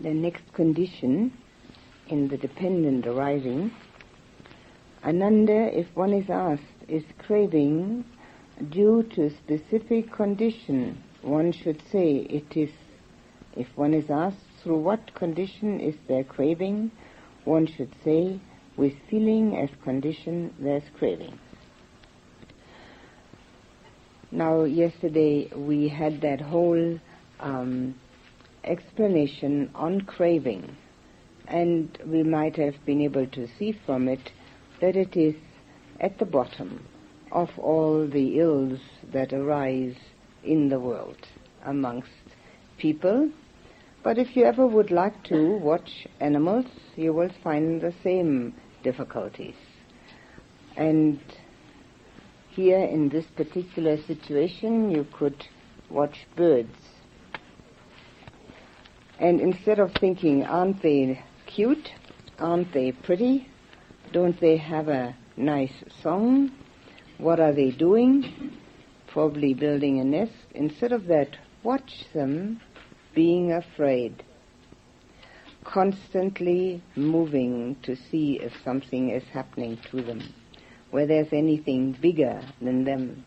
The next condition in the dependent arising, Ananda, if one is asked, is craving due to specific condition, one should say it is, if one is asked through what condition is there craving, one should say with feeling as condition there's craving. Now, yesterday we had that whole um, explanation on craving, and we might have been able to see from it that it is at the bottom of all the ills that arise in the world amongst people. But if you ever would like to watch animals, you will find the same difficulties. And here in this particular situation, you could watch birds and instead of thinking, aren't they cute? Aren't they pretty? Don't they have a nice song? What are they doing? Probably building a nest. Instead of that, watch them being afraid. Constantly moving to see if something is happening to them. Where there's anything bigger than them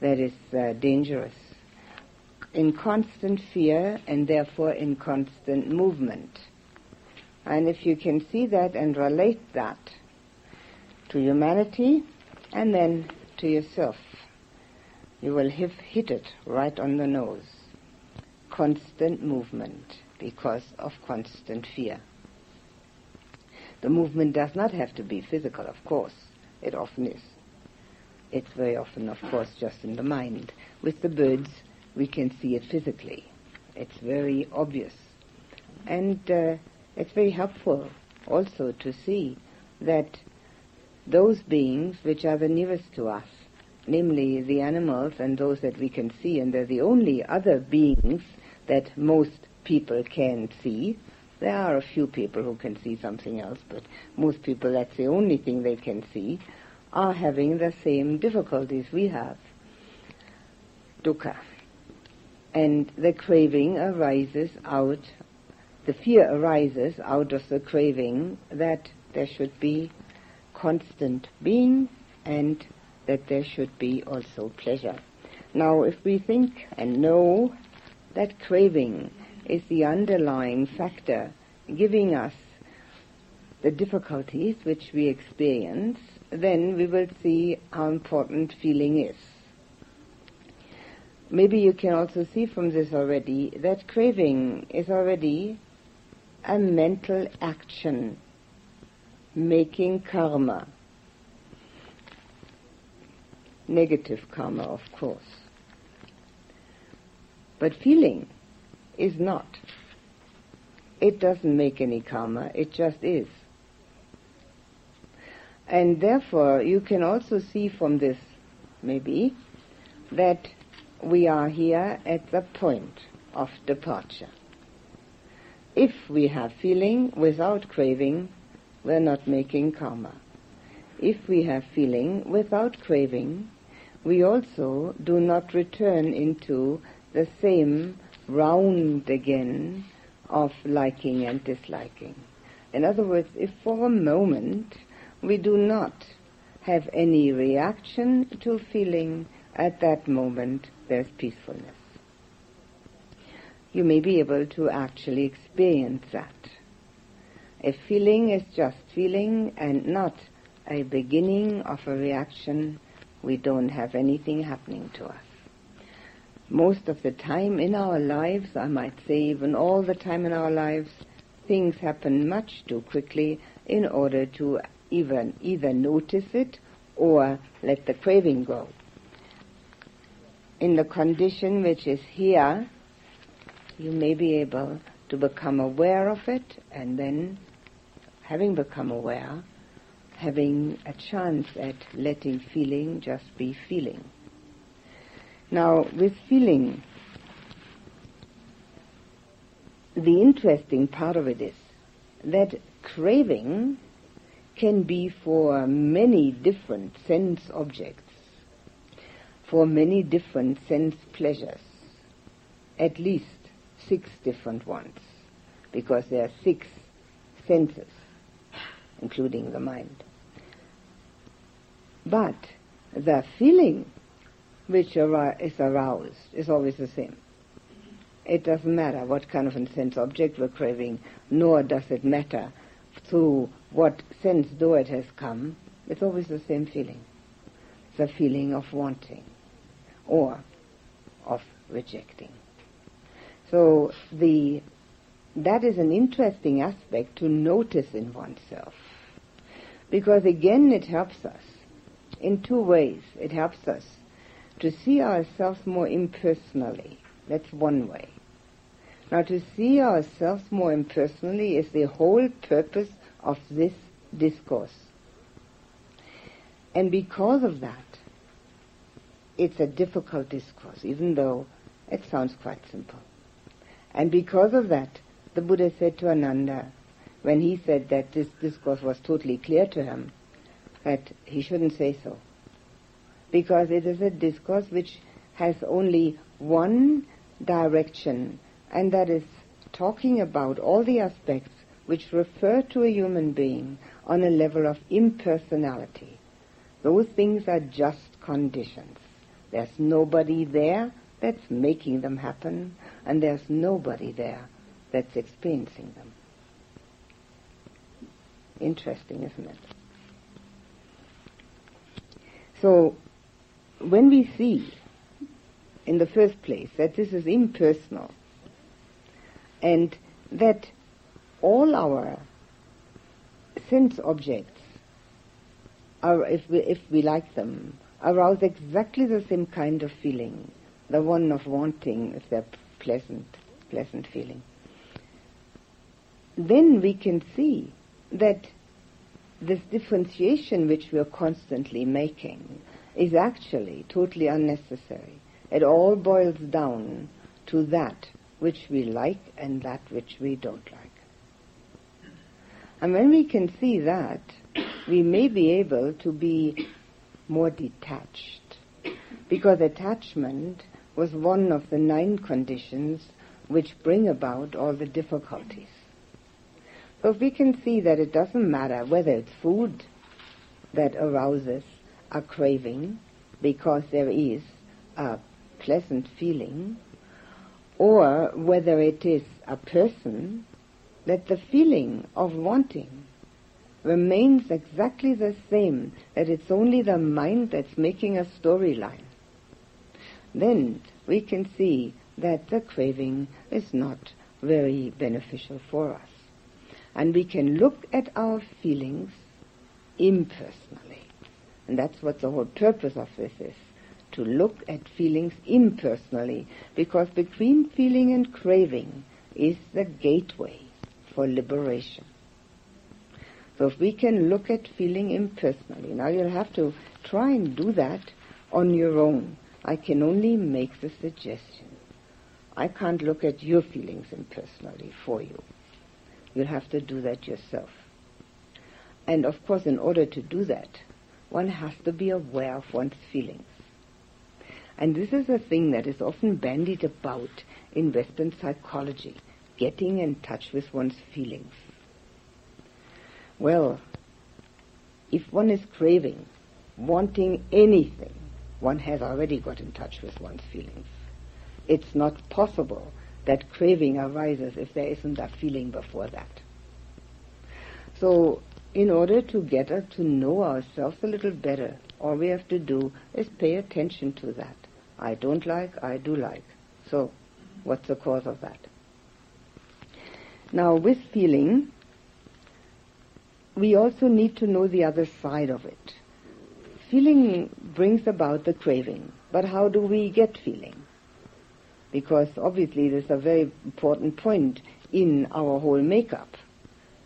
that is uh, dangerous in constant fear and therefore in constant movement. And if you can see that and relate that to humanity and then to yourself, you will hit it right on the nose. Constant movement because of constant fear. The movement does not have to be physical, of course. It often is. It's very often, of course, just in the mind. With the birds, we can see it physically. It's very obvious. And uh, it's very helpful also to see that those beings which are the nearest to us, namely the animals and those that we can see, and they're the only other beings that most people can see. There are a few people who can see something else, but most people, that's the only thing they can see, are having the same difficulties we have. Dukkha. And the craving arises out, the fear arises out of the craving that there should be constant being and that there should be also pleasure. Now, if we think and know that craving is the underlying factor giving us the difficulties which we experience, then we will see how important feeling is. Maybe you can also see from this already that craving is already a mental action, making karma. Negative karma, of course. But feeling is not. It doesn't make any karma, it just is. And therefore, you can also see from this, maybe, that we are here at the point of departure. If we have feeling without craving, we're not making karma. If we have feeling without craving, we also do not return into the same round again of liking and disliking. In other words, if for a moment we do not have any reaction to feeling, at that moment there's peacefulness. You may be able to actually experience that. A feeling is just feeling and not a beginning of a reaction. We don't have anything happening to us. Most of the time in our lives, I might say even all the time in our lives, things happen much too quickly in order to even either notice it or let the craving go in the condition which is here, you may be able to become aware of it and then, having become aware, having a chance at letting feeling just be feeling. Now, with feeling, the interesting part of it is that craving can be for many different sense objects for many different sense pleasures, at least six different ones. because there are six senses, including the mind. But the feeling which is aroused is always the same. It doesn't matter what kind of a sense object we're craving, nor does it matter through what sense door it has come. It's always the same feeling. The feeling of wanting or of rejecting. So the that is an interesting aspect to notice in oneself. Because again it helps us in two ways. It helps us to see ourselves more impersonally. That's one way. Now to see ourselves more impersonally is the whole purpose of this discourse. And because of that, it's a difficult discourse, even though it sounds quite simple. And because of that, the Buddha said to Ananda, when he said that this discourse was totally clear to him, that he shouldn't say so. Because it is a discourse which has only one direction, and that is talking about all the aspects which refer to a human being on a level of impersonality. Those things are just conditions. There's nobody there that's making them happen, and there's nobody there that's experiencing them. Interesting, isn't it? So, when we see, in the first place, that this is impersonal, and that all our sense objects are, if we, if we like them, arouse exactly the same kind of feeling, the one of wanting, they're pleasant, pleasant feeling. Then we can see that this differentiation which we are constantly making is actually totally unnecessary. It all boils down to that which we like and that which we don't like. And when we can see that, we may be able to be more detached. Because attachment was one of the nine conditions which bring about all the difficulties. So we can see that it doesn't matter whether it's food that arouses a craving because there is a pleasant feeling, or whether it is a person, that the feeling of wanting remains exactly the same, that it's only the mind that's making a storyline. Then we can see that the craving is not very beneficial for us and we can look at our feelings impersonally. And that's what the whole purpose of this is, to look at feelings impersonally, because between feeling and craving is the gateway for liberation. So if we can look at feeling impersonally, now you'll have to try and do that on your own. I can only make the suggestion. I can't look at your feelings impersonally for you. You'll have to do that yourself. And of course, in order to do that, one has to be aware of one's feelings. And this is a thing that is often bandied about in Western psychology, getting in touch with one's feelings. Well, if one is craving, wanting anything, one has already got in touch with one's feelings. It's not possible that craving arises if there isn't a feeling before that. So, in order to get us to know ourselves a little better, all we have to do is pay attention to that. I don't like, I do like. So, what's the cause of that? Now, with feeling, we also need to know the other side of it. Feeling brings about the craving, but how do we get feeling? because obviously this is a very important point in our whole makeup.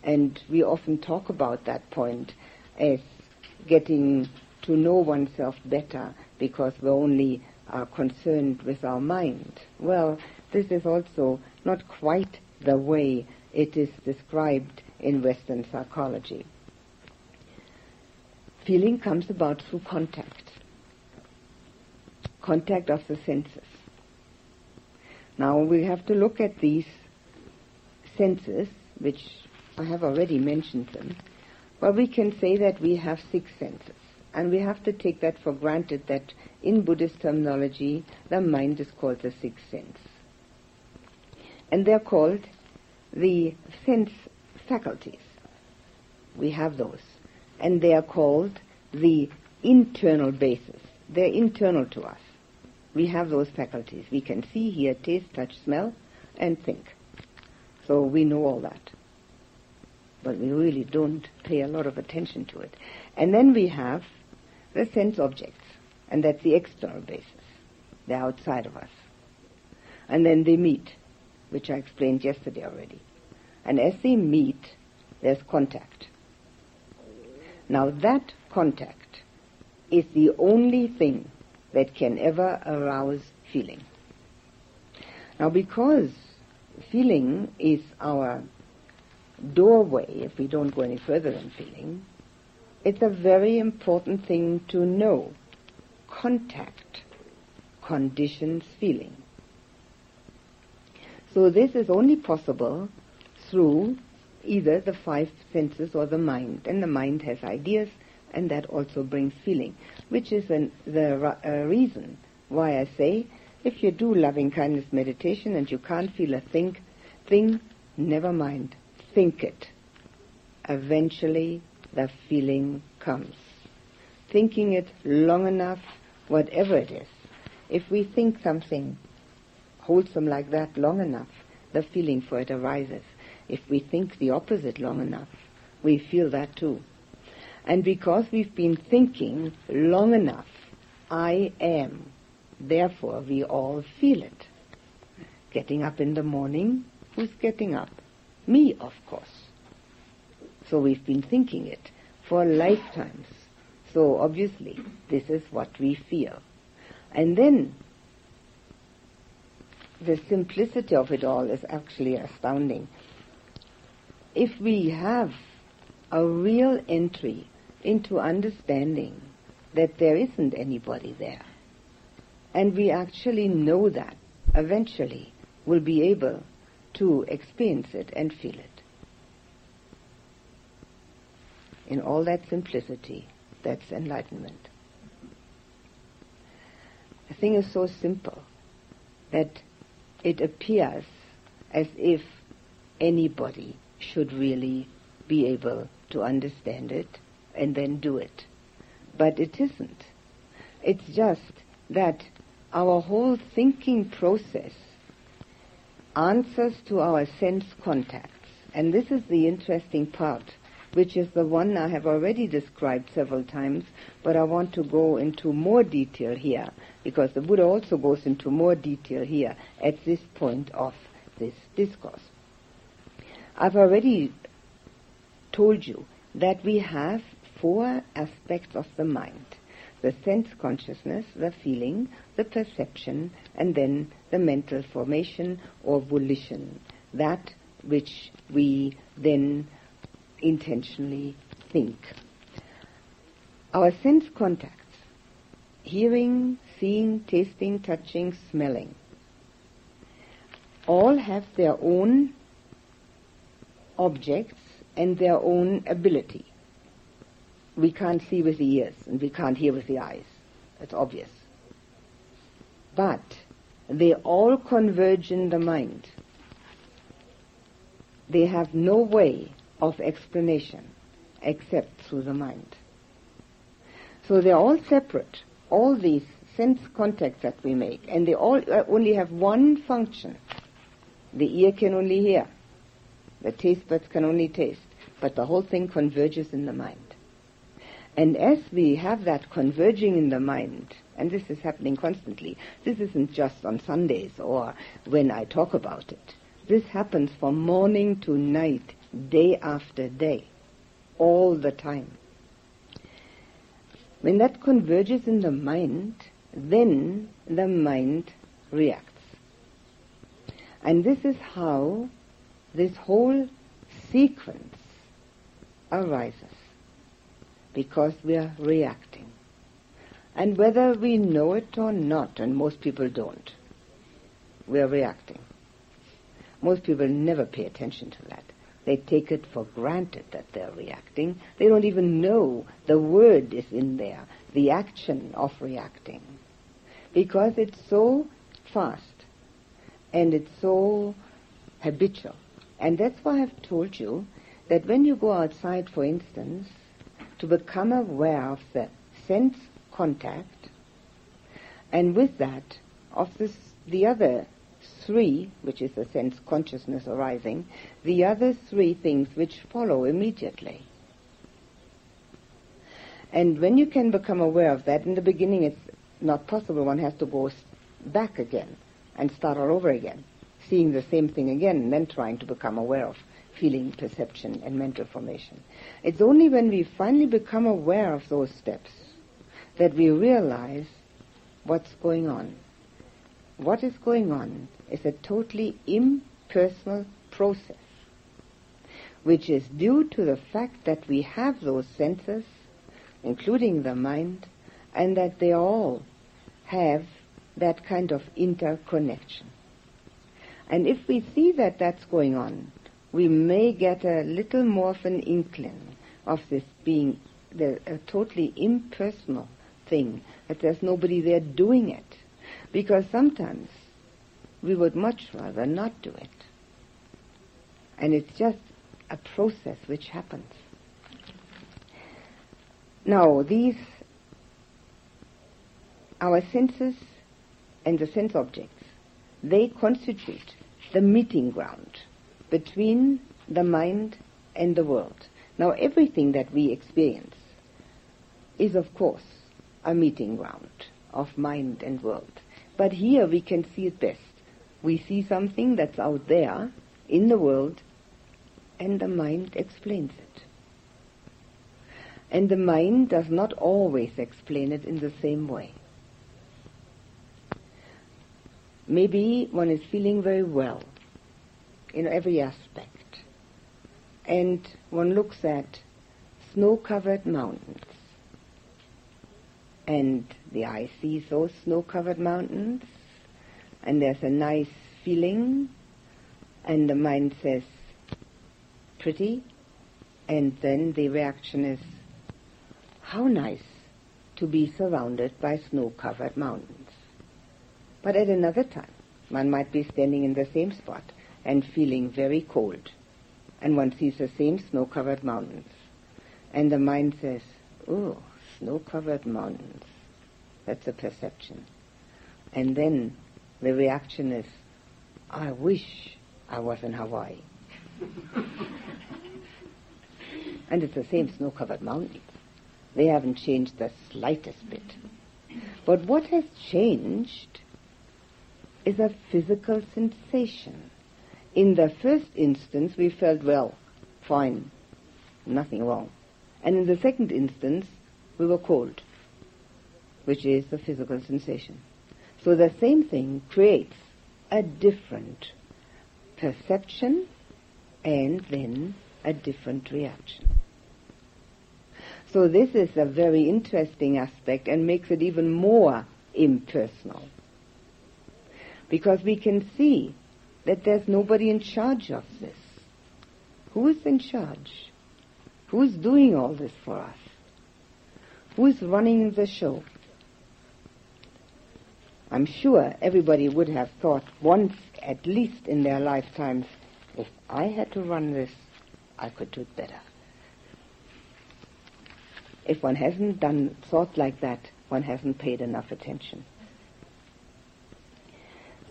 And we often talk about that point as getting to know oneself better because we're only uh, concerned with our mind. Well, this is also not quite the way it is described in Western psychology. Feeling comes about through contact, contact of the senses. Now we have to look at these senses, which I have already mentioned them, well, we can say that we have six senses. And we have to take that for granted that in Buddhist terminology, the mind is called the sixth sense. And they're called the sense faculties. We have those. And they are called the internal basis. They're internal to us. We have those faculties. We can see, hear, taste, touch, smell, and think. So we know all that. But we really don't pay a lot of attention to it. And then we have the sense objects, and that's the external basis. They're outside of us. And then they meet, which I explained yesterday already. And as they meet, there's contact. Now that contact is the only thing that can ever arouse feeling. Now because feeling is our doorway, if we don't go any further than feeling, it's a very important thing to know. Contact conditions feeling. So this is only possible through either the five senses or the mind. And the mind has ideas, and that also brings feeling, which is an, the uh, reason why I say if you do loving kindness meditation and you can't feel a think, thing, never mind. Think it. Eventually, the feeling comes. Thinking it long enough, whatever it is, if we think something wholesome like that long enough, the feeling for it arises. If we think the opposite long enough, we feel that too. And because we've been thinking long enough, I am, therefore we all feel it. Getting up in the morning, who's getting up? Me, of course. So we've been thinking it for lifetimes. So obviously, this is what we feel. And then, the simplicity of it all is actually astounding if we have a real entry into understanding that there isn't anybody there, and we actually know that, eventually we'll be able to experience it and feel it. In all that simplicity, that's enlightenment. The thing is so simple that it appears as if anybody should really be able to understand it and then do it. But it isn't. It's just that our whole thinking process answers to our sense contacts. And this is the interesting part, which is the one I have already described several times, but I want to go into more detail here, because the Buddha also goes into more detail here at this point of this discourse. I've already told you that we have four aspects of the mind. The sense consciousness, the feeling, the perception, and then the mental formation or volition. That which we then intentionally think. Our sense contacts, hearing, seeing, tasting, touching, smelling, all have their own objects and their own ability. We can't see with the ears and we can't hear with the eyes. That's obvious. But they all converge in the mind. They have no way of explanation except through the mind. So they're all separate, all these sense contacts that we make, and they all uh, only have one function. The ear can only hear. The taste buds can only taste, but the whole thing converges in the mind. And as we have that converging in the mind, and this is happening constantly, this isn't just on Sundays or when I talk about it. This happens from morning to night, day after day, all the time. When that converges in the mind, then the mind reacts. And this is how this whole sequence arises because we are reacting. And whether we know it or not, and most people don't, we are reacting. Most people never pay attention to that. They take it for granted that they're reacting. They don't even know the word is in there, the action of reacting. Because it's so fast and it's so habitual. And that's why I've told you that when you go outside, for instance, to become aware of the sense contact, and with that, of this, the other three, which is the sense consciousness arising, the other three things which follow immediately. And when you can become aware of that, in the beginning it's not possible. One has to go back again and start all over again, seeing the same thing again, and then trying to become aware of feeling, perception, and mental formation. It's only when we finally become aware of those steps that we realize what's going on. What is going on is a totally impersonal process, which is due to the fact that we have those senses, including the mind, and that they all have that kind of interconnection. And if we see that that's going on, we may get a little more of an inkling of this being the, a totally impersonal thing, that there's nobody there doing it. Because sometimes we would much rather not do it. And it's just a process which happens. Now, these, our senses and the sense objects, they constitute the meeting ground between the mind and the world. Now, everything that we experience is, of course, a meeting ground of mind and world. But here we can see it best. We see something that's out there in the world, and the mind explains it. And the mind does not always explain it in the same way. Maybe one is feeling very well in every aspect, and one looks at snow-covered mountains, and the eye sees those snow-covered mountains, and there's a nice feeling, and the mind says, pretty, and then the reaction is, how nice to be surrounded by snow-covered mountains. But at another time, one might be standing in the same spot and feeling very cold, and one sees the same snow-covered mountains, and the mind says, oh, snow-covered mountains. That's a perception. And then the reaction is, I wish I was in Hawaii. and it's the same snow-covered mountains. They haven't changed the slightest bit. But what has changed is a physical sensation. In the first instance, we felt, well, fine, nothing wrong. And in the second instance, we were cold, which is the physical sensation. So the same thing creates a different perception and then a different reaction. So this is a very interesting aspect and makes it even more impersonal. Because we can see that there's nobody in charge of this. Who is in charge? Who's doing all this for us? Who is running the show? I'm sure everybody would have thought once, at least in their lifetimes, if I had to run this, I could do it better. If one hasn't done thought like that, one hasn't paid enough attention.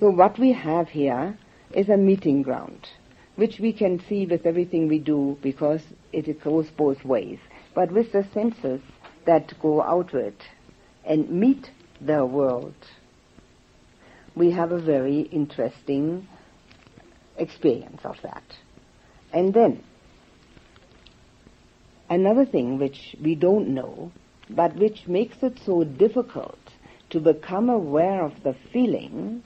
So what we have here is a meeting ground, which we can see with everything we do because it goes both ways. But with the senses, that go outward and meet the world, we have a very interesting experience of that. And then, another thing which we don't know, but which makes it so difficult to become aware of the feeling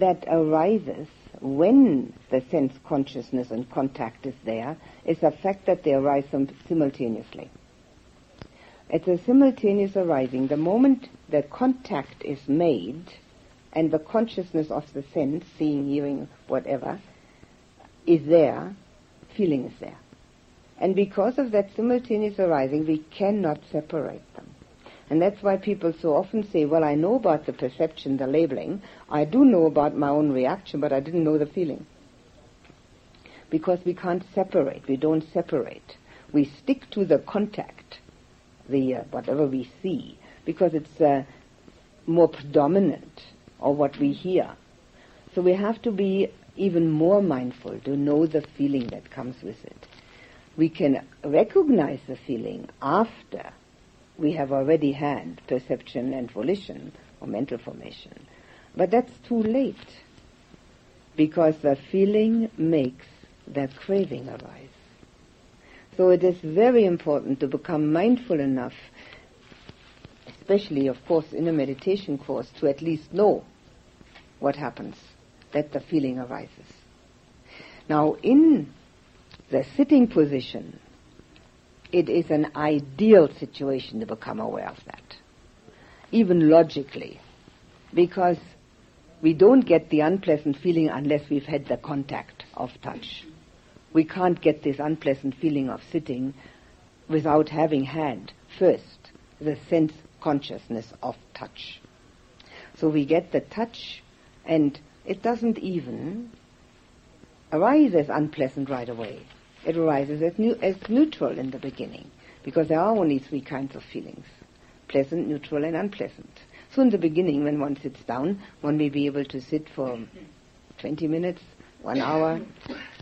that arises when the sense consciousness and contact is there, is the fact that they arise simultaneously. It's a simultaneous arising. The moment the contact is made and the consciousness of the sense, seeing, hearing, whatever, is there, feeling is there. And because of that simultaneous arising, we cannot separate them. And that's why people so often say, well, I know about the perception, the labeling. I do know about my own reaction, but I didn't know the feeling. Because we can't separate. We don't separate. We stick to the contact, the uh, whatever we see, because it's uh, more predominant, or what we hear. So we have to be even more mindful to know the feeling that comes with it. We can recognize the feeling after we have already had perception and volition or mental formation. But that's too late because the feeling makes the craving arise. So it is very important to become mindful enough, especially, of course, in a meditation course, to at least know what happens, that the feeling arises. Now, in the sitting position, it is an ideal situation to become aware of that, even logically, because we don't get the unpleasant feeling unless we've had the contact of touch. We can't get this unpleasant feeling of sitting without having had first the sense consciousness of touch. So we get the touch and it doesn't even arise as unpleasant right away it arises as, new, as neutral in the beginning, because there are only three kinds of feelings pleasant, neutral, and unpleasant. So in the beginning, when one sits down, one may be able to sit for 20 minutes, one hour,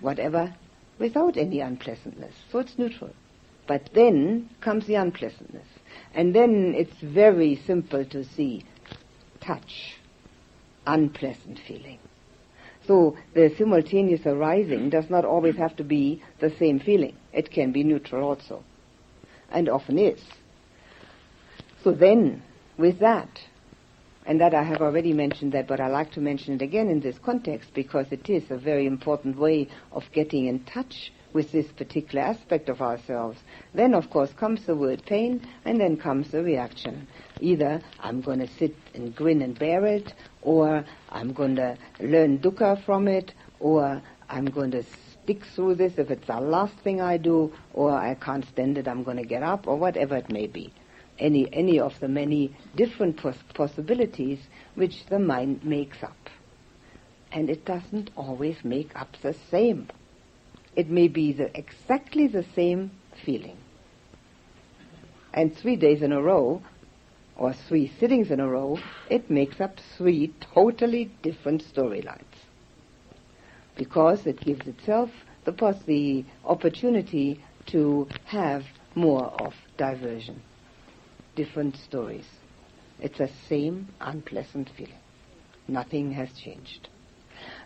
whatever, without any unpleasantness. So it's neutral. But then comes the unpleasantness. And then it's very simple to see touch, unpleasant feeling. So the simultaneous arising does not always have to be the same feeling. It can be neutral also. And often is. So then, with that, and that I have already mentioned that, but I like to mention it again in this context because it is a very important way of getting in touch with this particular aspect of ourselves. Then, of course, comes the word pain, and then comes the reaction. Either I'm going to sit and grin and bear it, or I'm going to learn dukkha from it, or I'm going to stick through this if it's the last thing I do, or I can't stand it, I'm going to get up, or whatever it may be. Any, any of the many different pos- possibilities which the mind makes up. And it doesn't always make up the same. It may be the, exactly the same feeling. And three days in a row, or three sittings in a row, it makes up three totally different storylines. Because it gives itself the, pos- the opportunity to have more of diversion, different stories. It's the same unpleasant feeling. Nothing has changed.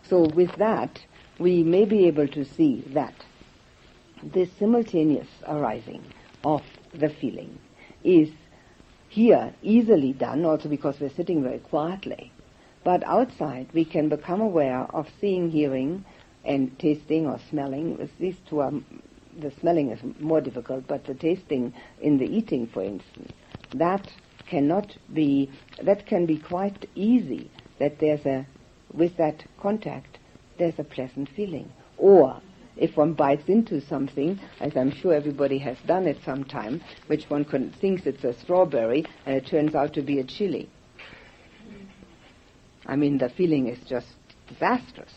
So with that, we may be able to see that this simultaneous arising of the feeling is here easily done, also because we're sitting very quietly. But outside, we can become aware of seeing, hearing, and tasting or smelling. These two are, the smelling is more difficult, but the tasting in the eating, for instance, that cannot be, that can be quite easy, that there's a, with that contact, there's a pleasant feeling. Or if one bites into something, as I'm sure everybody has done at some time, which one can, thinks it's a strawberry and it turns out to be a chili. I mean, the feeling is just disastrous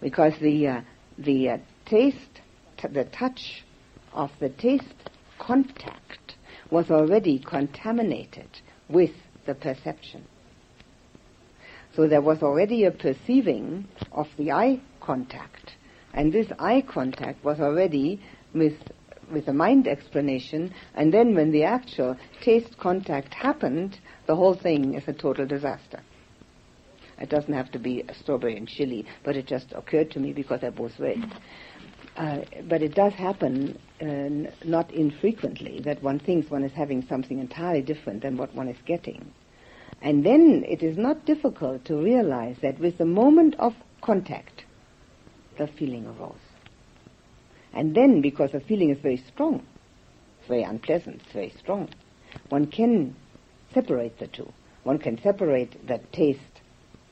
because the uh, the uh, taste, t- the touch of the taste contact was already contaminated with the perception. So there was already a perceiving of the eye contact and this eye contact was already with with the mind explanation, and then when the actual taste contact happened, the whole thing is a total disaster. It doesn't have to be a strawberry and chili, but it just occurred to me because I both read. Uh, but it does happen uh, not infrequently that one thinks one is having something entirely different than what one is getting. And then it is not difficult to realize that with the moment of contact, the feeling arose. And then, because the feeling is very strong, it's very unpleasant, it's very strong, one can separate the two. One can separate the taste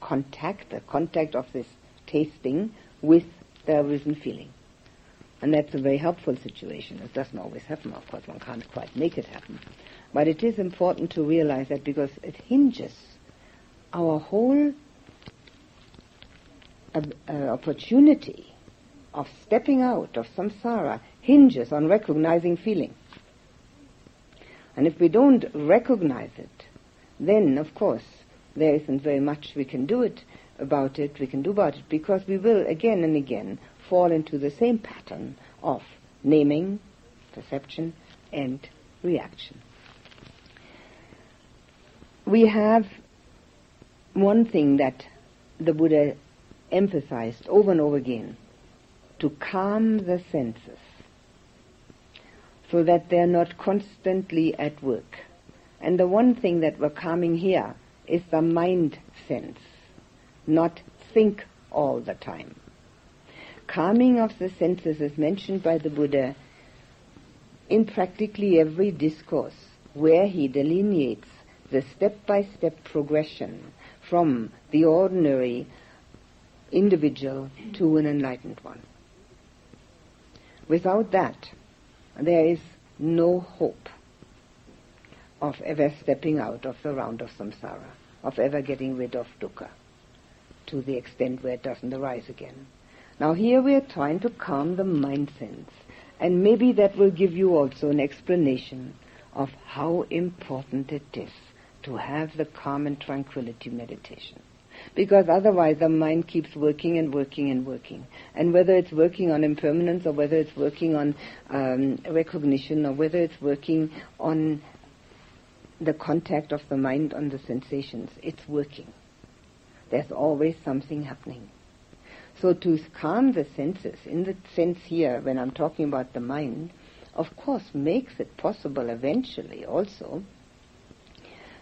contact, the contact of this tasting with there isn't feeling. And that's a very helpful situation. It doesn't always happen, of course, one can't quite make it happen. But it is important to realize that because it hinges our whole uh, opportunity of stepping out of samsara hinges on recognizing feeling. And if we don't recognize it, then, of course, there isn't very much we can do it about it, we can do about it, because we will again and again fall into the same pattern of naming, perception, and reaction. We have one thing that the Buddha emphasized over and over again to calm the senses so that they're not constantly at work. And the one thing that we're calming here is the mind sense, not think all the time. Calming of the senses is mentioned by the Buddha in practically every discourse where he delineates the step-by-step progression from the ordinary individual to an enlightened one. Without that, there is no hope of ever stepping out of the round of samsara, of ever getting rid of dukkha to the extent where it doesn't arise again. Now here we are trying to calm the mind sense, and maybe that will give you also an explanation of how important it is to have the calm and tranquility meditation because otherwise the mind keeps working and working and working. And whether it's working on impermanence or whether it's working on um, recognition or whether it's working on the contact of the mind on the sensations, it's working. There's always something happening. So to calm the senses, in the sense here, when I'm talking about the mind, of course makes it possible eventually also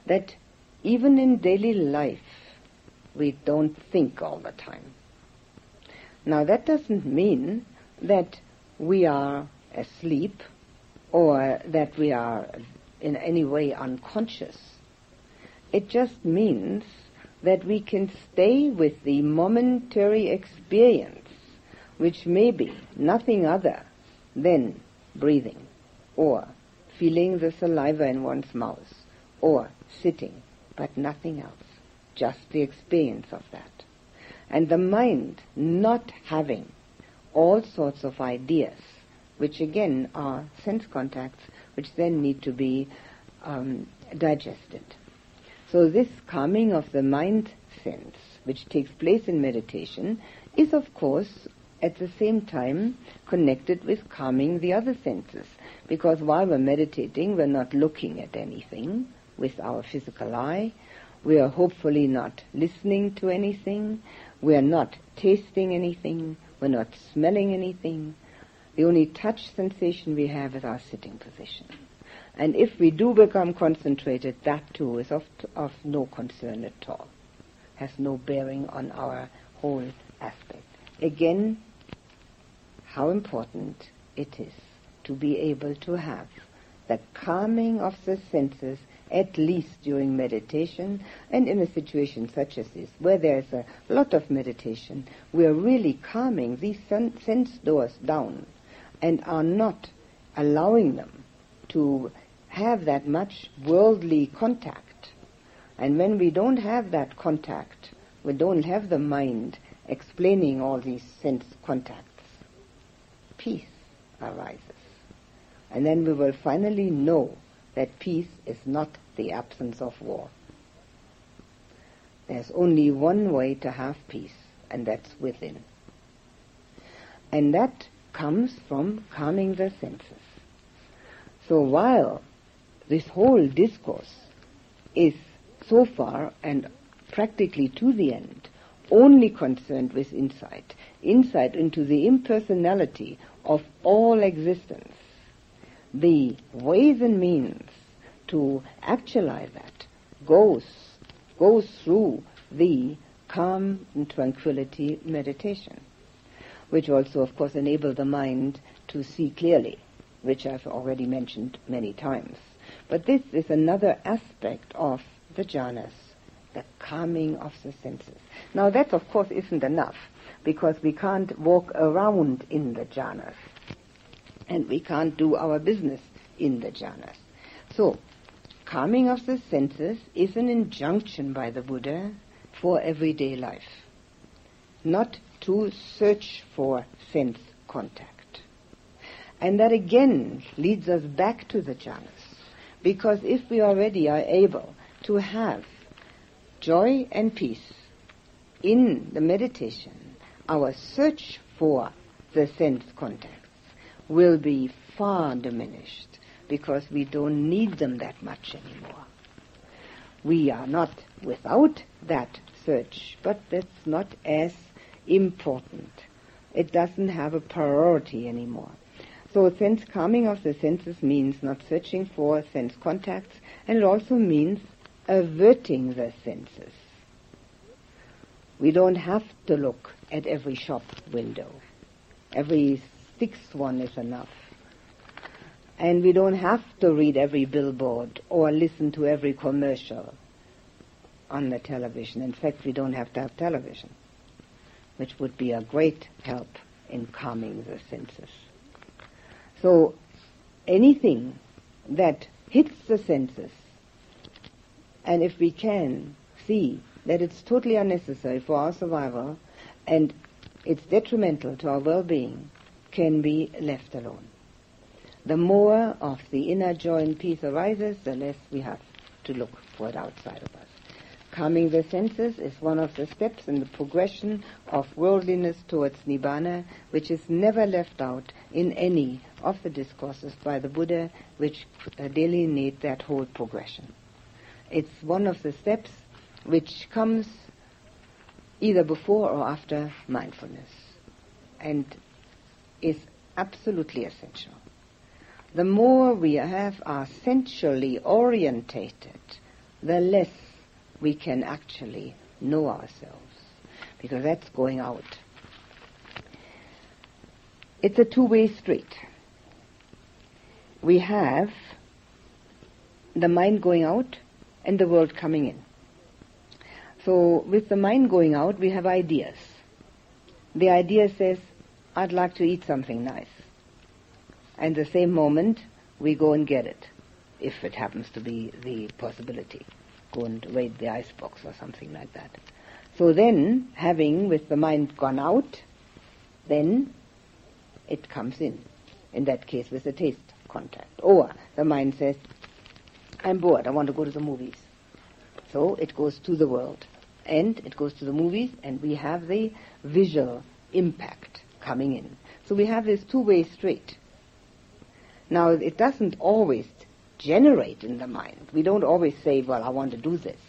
that even in daily life, we don't think all the time. Now that doesn't mean that we are asleep or that we are in any way unconscious. It just means that we can stay with the momentary experience, which may be nothing other than breathing, or feeling the saliva in one's mouth, or sitting, but nothing else just the experience of that. And the mind not having all sorts of ideas, which again are sense contacts, which then need to be um, digested. So this calming of the mind sense, which takes place in meditation, is of course at the same time connected with calming the other senses. Because while we're meditating, we're not looking at anything with our physical eye, we are hopefully not listening to anything. We are not tasting anything. We're not smelling anything. The only touch sensation we have is our sitting position. And if we do become concentrated, that too is of, of no concern at all. Has no bearing on our whole aspect. Again, how important it is to be able to have the calming of the senses at least during meditation and in a situation such as this, where there's a lot of meditation, we're really calming these sense doors down and are not allowing them to have that much worldly contact. And when we don't have that contact, we don't have the mind explaining all these sense contacts, peace arises. And then we will finally know that peace is not the absence of war. There's only one way to have peace, and that's within. And that comes from calming the senses. So while this whole discourse is so far and practically to the end only concerned with insight, insight into the impersonality of all existence, the ways and means to actualize that goes goes through the calm and tranquility meditation, which also, of course, enable the mind to see clearly, which I've already mentioned many times. But this is another aspect of the jhanas, the calming of the senses. Now that, of course, isn't enough. because we can't walk around in the jhanas. And we can't do our business in the jhanas. So, calming of the senses is an injunction by the Buddha for everyday life. Not to search for sense contact. And that again leads us back to the jhanas. Because if we already are able to have joy and peace in the meditation, our search for the sense contacts will be far diminished because we don't need them that much anymore. We are not without that search, but that's not as important. It doesn't have a priority anymore. So sense calming of the senses means not searching for sense contacts, and it also means averting the senses. We don't have to look at every shop window. Every sixth one is enough. And we don't have to read every billboard or listen to every commercial on the television. In fact, we don't have to have television, which would be a great help in calming the senses. So anything that hits the senses, and if we can see that it's totally unnecessary for our survival and it's detrimental to our well-being, can be left alone. The more of the inner joy and peace arises, the less we have to look for it outside of us. Calming the senses is one of the steps in the progression of worldliness towards Nibbana, which is never left out in any of the discourses by the Buddha which uh, delineate that whole progression. It's one of the steps which comes either before or after mindfulness and is absolutely essential. The more we have are sensually orientated, the less we can actually know ourselves, because that's going out. It's a two-way street. We have the mind going out and the world coming in. So with the mind going out, we have ideas. The idea says, I'd like to eat something nice. And the same moment, we go and get it, if it happens to be the possibility. Go and raid the icebox or something like that. So then, having with the mind gone out, then it comes in. In that case, with the taste contact. Or the mind says, I'm bored, I want to go to the movies. So it goes to the world. And it goes to the movies, and we have the visual impact coming in. So we have this two-way street. Now, it doesn't always generate in the mind. We don't always say, well, I want to do this.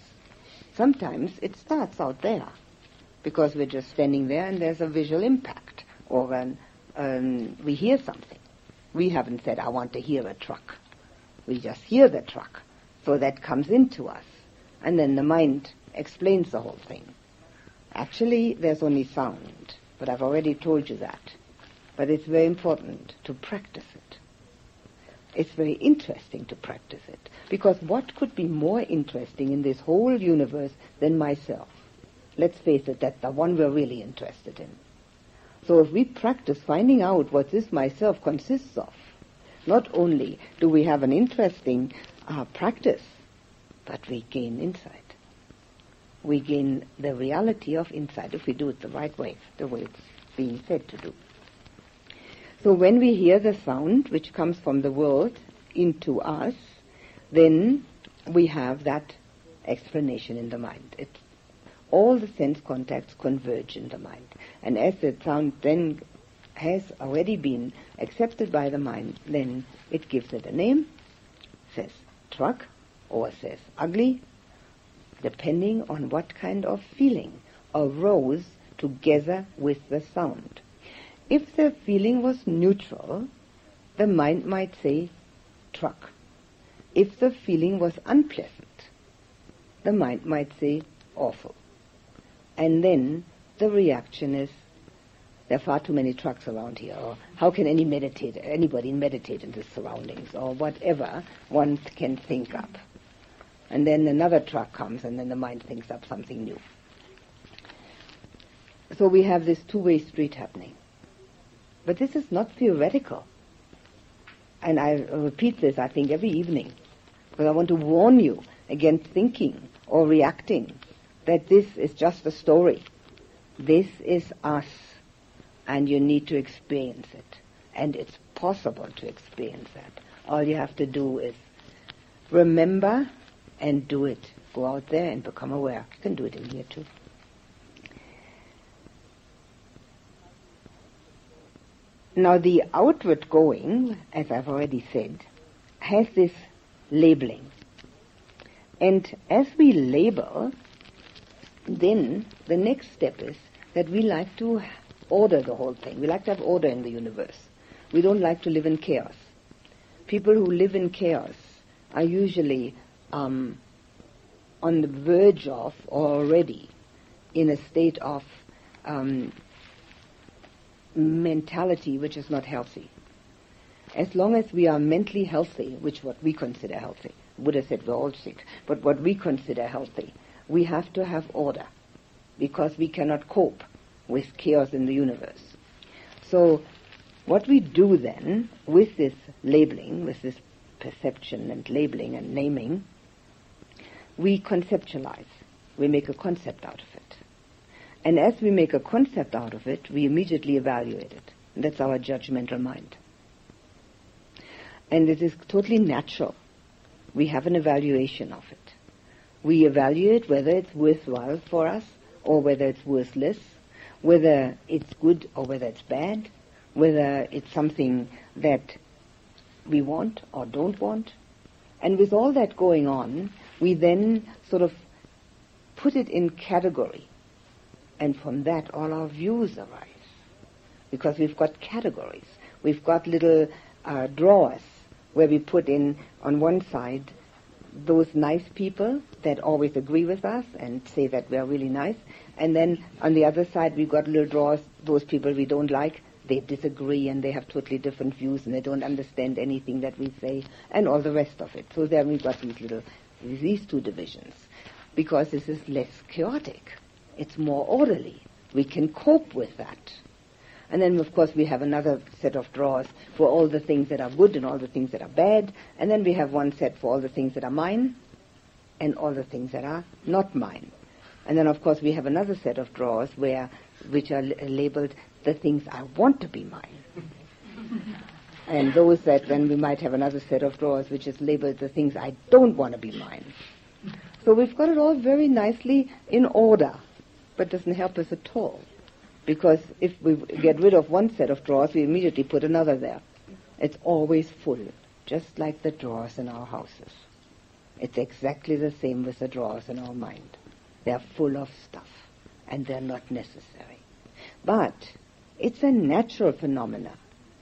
Sometimes it starts out there because we're just standing there and there's a visual impact or um, we hear something. We haven't said, I want to hear a truck. We just hear the truck. So that comes into us. And then the mind explains the whole thing. Actually, there's only sound, but I've already told you that. But it's very important to practice it. It's very interesting to practice it. Because what could be more interesting in this whole universe than myself? Let's face it, that's the one we're really interested in. So if we practice finding out what this myself consists of, not only do we have an interesting uh, practice, but we gain insight. We gain the reality of insight if we do it the right way, the way it's being said to do. So when we hear the sound which comes from the world into us, then we have that explanation in the mind. It, all the sense contacts converge in the mind. And as the sound then has already been accepted by the mind, then it gives it a name, says truck, or says ugly, depending on what kind of feeling arose together with the sound. If the feeling was neutral, the mind might say truck. If the feeling was unpleasant, the mind might say awful. And then the reaction is there are far too many trucks around here, or how can any meditate, anybody meditate in the surroundings, or whatever one can think up. And then another truck comes, and then the mind thinks up something new. So we have this two-way street happening. But this is not theoretical. And I repeat this, I think, every evening. Because I want to warn you against thinking or reacting that this is just a story. This is us. And you need to experience it. And it's possible to experience that. All you have to do is remember and do it. Go out there and become aware. You can do it in here too. Now the outward going, as I've already said, has this labeling. And as we label, then the next step is that we like to order the whole thing. We like to have order in the universe. We don't like to live in chaos. People who live in chaos are usually um, on the verge of or already in a state of um, mentality which is not healthy. As long as we are mentally healthy, which what we consider healthy, Buddha said we're all sick, but what we consider healthy, we have to have order because we cannot cope with chaos in the universe. So what we do then with this labeling, with this perception and labeling and naming, we conceptualize. We make a concept out of it. And as we make a concept out of it, we immediately evaluate it. That's our judgmental mind. And it is totally natural. We have an evaluation of it. We evaluate whether it's worthwhile for us or whether it's worthless, whether it's good or whether it's bad, whether it's something that we want or don't want. And with all that going on, we then sort of put it in category. And from that, all our views arise. Because we've got categories. We've got little uh, drawers where we put in, on one side, those nice people that always agree with us and say that we're really nice. And then on the other side, we've got little drawers, those people we don't like, they disagree and they have totally different views and they don't understand anything that we say and all the rest of it. So there we've got these little, these two divisions because this is less chaotic. It's more orderly. We can cope with that. And then, of course, we have another set of drawers for all the things that are good and all the things that are bad. And then we have one set for all the things that are mine and all the things that are not mine. And then, of course, we have another set of drawers where, which are labeled the things I want to be mine. and those that then we might have another set of drawers which is labeled the things I don't want to be mine. So we've got it all very nicely in order, but doesn't help us at all. Because if we get rid of one set of drawers, we immediately put another there. It's always full, just like the drawers in our houses. It's exactly the same with the drawers in our mind. They're full of stuff, and they're not necessary. But it's a natural phenomena.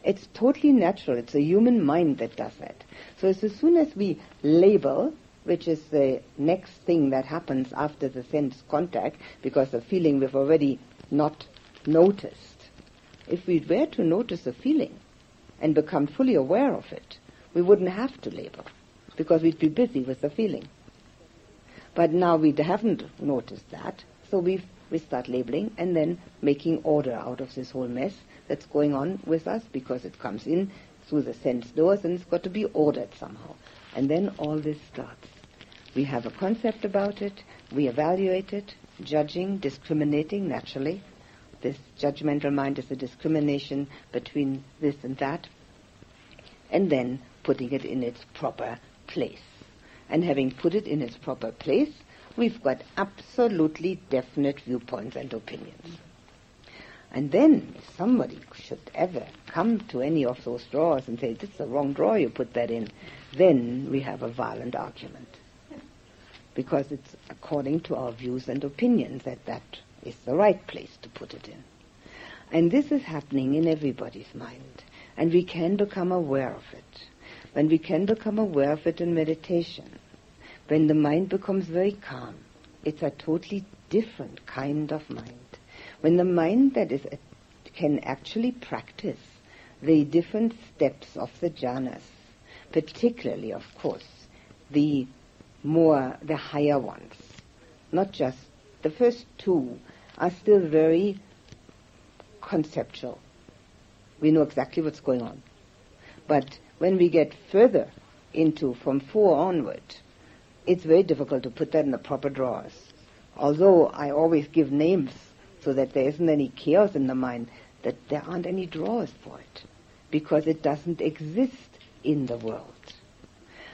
It's totally natural. It's a human mind that does that. So as soon as we label, which is the next thing that happens after the sense contact, because the feeling we've already not noticed. If we were to notice a feeling and become fully aware of it, we wouldn't have to label, because we'd be busy with the feeling. But now we haven't noticed that, so we've we start labeling and then making order out of this whole mess that's going on with us because it comes in through the sense doors and it's got to be ordered somehow. And then all this starts. We have a concept about it, we evaluate it, judging, discriminating naturally. This judgmental mind is a discrimination between this and that, and then putting it in its proper place. And having put it in its proper place, we've got absolutely definite viewpoints and opinions. And then, if somebody should ever come to any of those drawers and say, this is the wrong drawer you put that in, then we have a violent argument. Because it's according to our views and opinions that that is the right place to put it in. And this is happening in everybody's mind. And we can become aware of it. When we can become aware of it in meditation, when the mind becomes very calm, it's a totally different kind of mind. When the mind that is can actually practice the different steps of the jhanas, particularly, of course, the more, the higher ones, not just the first two are still very conceptual. We know exactly what's going on. But when we get further into from four onward, it's very difficult to put that in the proper drawers. Although I always give names so that there isn't any chaos in the mind, that there aren't any drawers for it, because it doesn't exist in the world.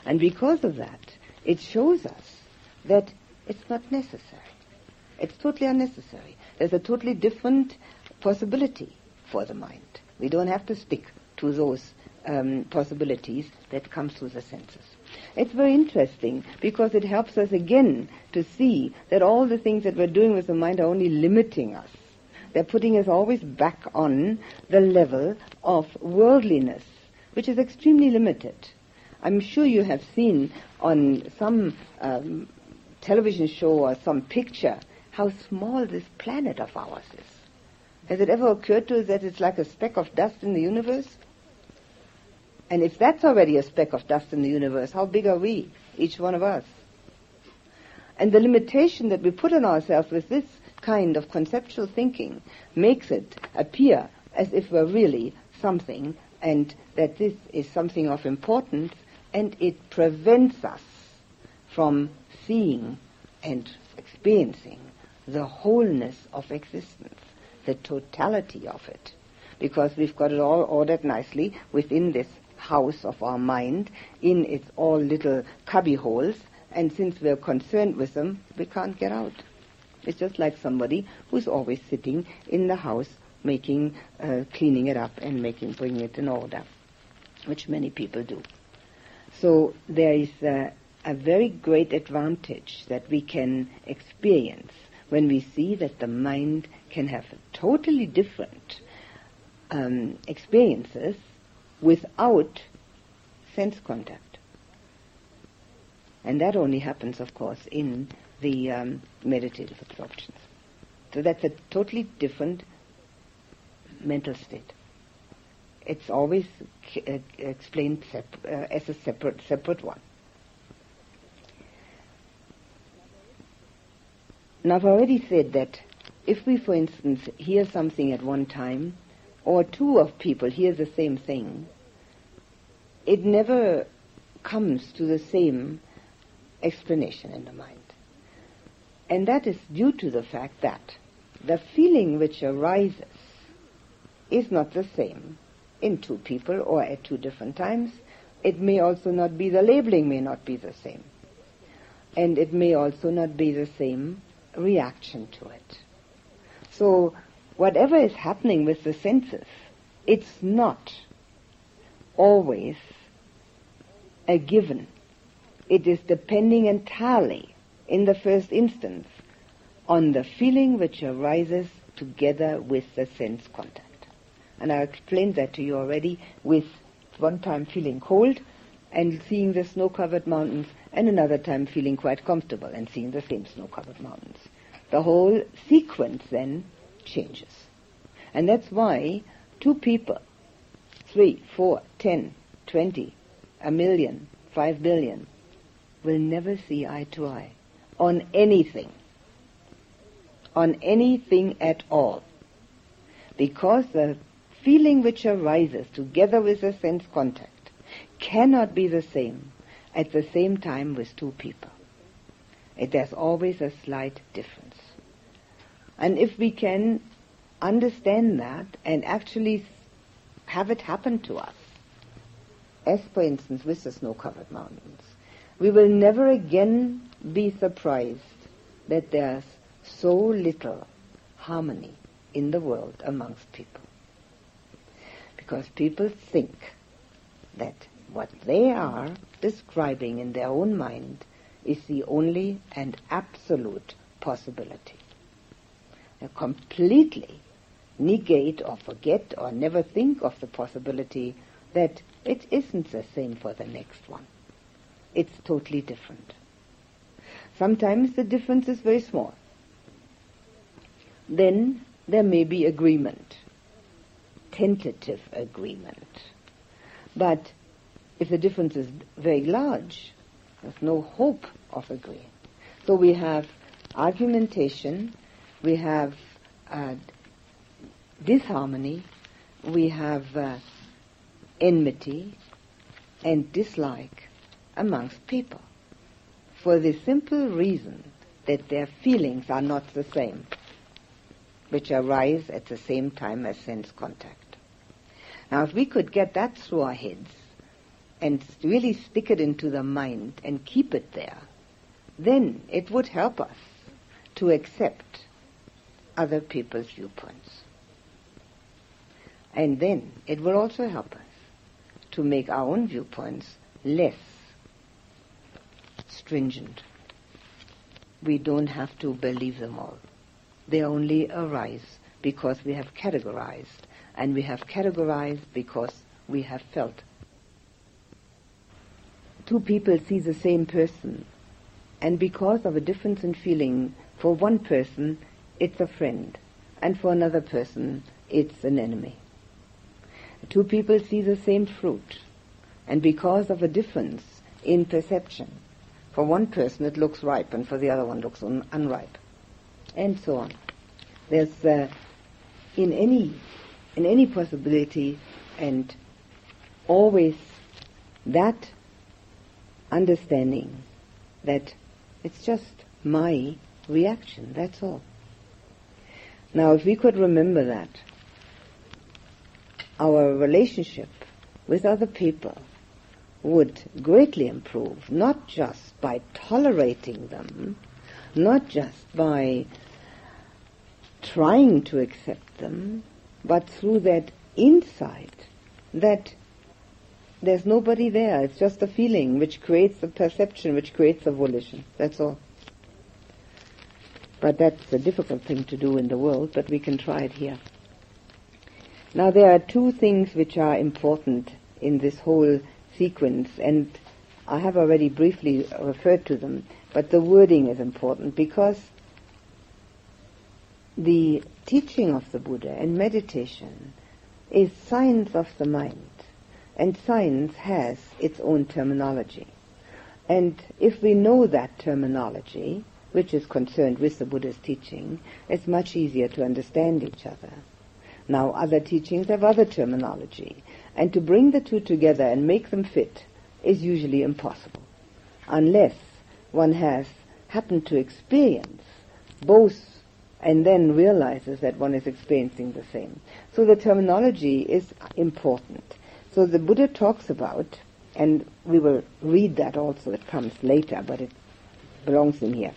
And because of that, it shows us that it's not necessary. It's totally unnecessary. There's a totally different possibility for the mind. We don't have to stick to those um, possibilities that come through the senses. It's very interesting because it helps us again to see that all the things that we're doing with the mind are only limiting us. They're putting us always back on the level of worldliness, which is extremely limited. I'm sure you have seen on some um, television show or some picture how small this planet of ours is. Has it ever occurred to us that it's like a speck of dust in the universe? And if that's already a speck of dust in the universe, how big are we, each one of us? And the limitation that we put on ourselves with this kind of conceptual thinking makes it appear as if we're really something and that this is something of importance and it prevents us from seeing and experiencing the wholeness of existence, the totality of it. Because we've got it all ordered nicely within this house of our mind in its all little cubby holes, and since we're concerned with them, we can't get out. It's just like somebody who's always sitting in the house making, uh, cleaning it up and making, bringing it in order, which many people do. So there is a, a very great advantage that we can experience when we see that the mind can have totally different um, experiences without sense contact. And that only happens, of course, in the um, meditative absorptions. So that's a totally different mental state. It's always uh, explained sep- uh, as a separate, separate one. Now, I've already said that if we, for instance, hear something at one time, or two of people hear the same thing, it never comes to the same explanation in the mind. And that is due to the fact that the feeling which arises is not the same in two people or at two different times. It may also not be, the labeling may not be the same. And it may also not be the same reaction to it. So whatever is happening with the senses, it's not always a given. It is depending entirely, in the first instance, on the feeling which arises together with the sense contact. And I explained that to you already with one time feeling cold and seeing the snow-covered mountains and another time feeling quite comfortable and seeing the same snow-covered mountains. The whole sequence then changes. And that's why two people, three, four, ten, twenty, a million, five billion, will never see eye to eye on anything. On anything at all. Because the feeling which arises together with the sense contact cannot be the same at the same time with two people. It, there's always a slight difference. And if we can understand that and actually have it happen to us, as for instance with the snow-covered mountains, we will never again be surprised that there's so little harmony in the world amongst people. Because people think that what they are describing in their own mind is the only and absolute possibility. They completely negate or forget or never think of the possibility that it isn't the same for the next one. It's totally different. Sometimes the difference is very small. Then there may be agreement, tentative agreement. But if the difference is very large, there's no hope of agreeing. So we have argumentation, we have uh, disharmony, we have uh, enmity and dislike amongst people for the simple reason that their feelings are not the same, which arise at the same time as sense contact. Now, if we could get that through our heads and really stick it into the mind and keep it there, then it would help us to accept other people's viewpoints. And then it will also help us to make our own viewpoints less stringent. We don't have to believe them all. They only arise because we have categorized, and we have categorized because we have felt. Two people see the same person, and because of a difference in feeling, for one person it's a friend, and for another person it's an enemy. Two people see the same fruit, and because of a difference in perception, for one person it looks ripe and for the other one looks un- unripe, and so on. There's uh, in any in any possibility and always that understanding that it's just my reaction, that's all. Now, if we could remember that, our relationship with other people would greatly improve, not just by tolerating them, not just by trying to accept them, but through that insight that there's nobody there. It's just a feeling which creates a perception, which creates a volition. That's all. But that's a difficult thing to do in the world, but we can try it here. Now there are two things which are important in this whole sequence, and I have already briefly referred to them, but the wording is important because the teaching of the Buddha and meditation is science of the mind, and science has its own terminology. And if we know that terminology, which is concerned with the Buddha's teaching, it's much easier to understand each other. Now, other teachings have other terminology, and to bring the two together and make them fit is usually impossible, unless one has happened to experience both and then realizes that one is experiencing the same. So the terminology is important. So the Buddha talks about, and we will read that also, it comes later, but it belongs in here.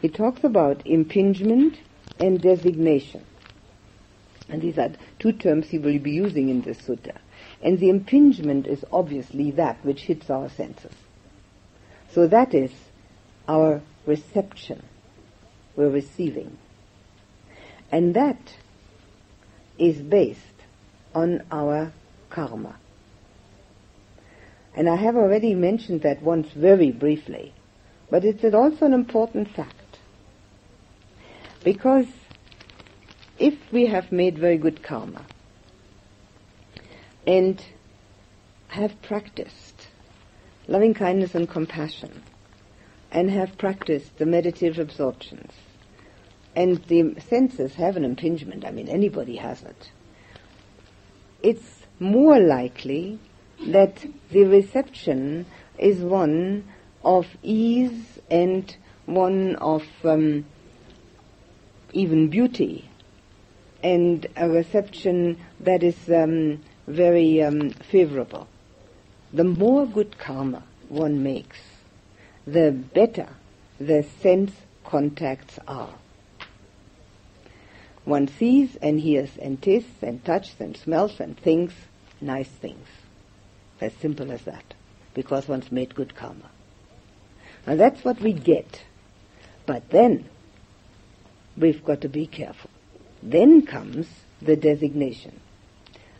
He talks about impingement and designation. And these are two terms he will be using in this sutta. And the impingement is obviously that which hits our senses. So that is our reception. We're receiving. And that is based on our karma. And I have already mentioned that once very briefly, but it's also an important fact. Because if we have made very good karma and have practiced loving kindness and compassion and have practiced the meditative absorptions and the senses have an impingement, I mean anybody has it, it's more likely that the reception is one of ease and one of um, even beauty and a reception that is um, very um, favorable. The more good karma one makes, the better the sense contacts are. One sees and hears and tastes and touches and smells and thinks nice things. As simple as that. Because one's made good karma. Now that's what we get. But then, we've got to be careful. Then comes the designation.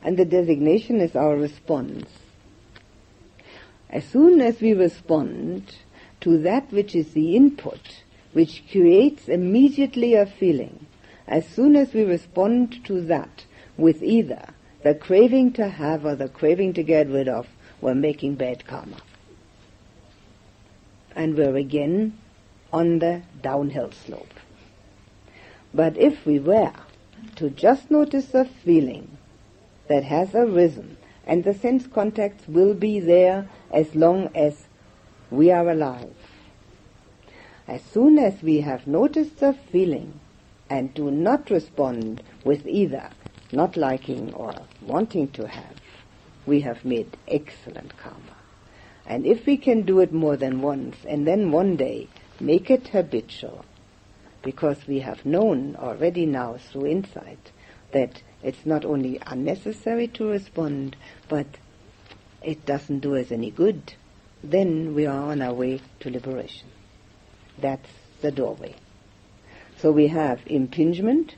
And the designation is our response. As soon as we respond to that which is the input, which creates immediately a feeling, as soon as we respond to that with either the craving to have or the craving to get rid of, we're making bad karma. And we're again on the downhill slope. But if we were to just notice the feeling that has arisen, and the sense contacts will be there as long as we are alive. As soon as we have noticed the feeling and do not respond with either not liking or wanting to have, we have made excellent karma. And if we can do it more than once, and then one day make it habitual, because we have known already now through insight that it's not only unnecessary to respond, but it doesn't do us any good, then we are on our way to liberation. That's the doorway. So we have impingement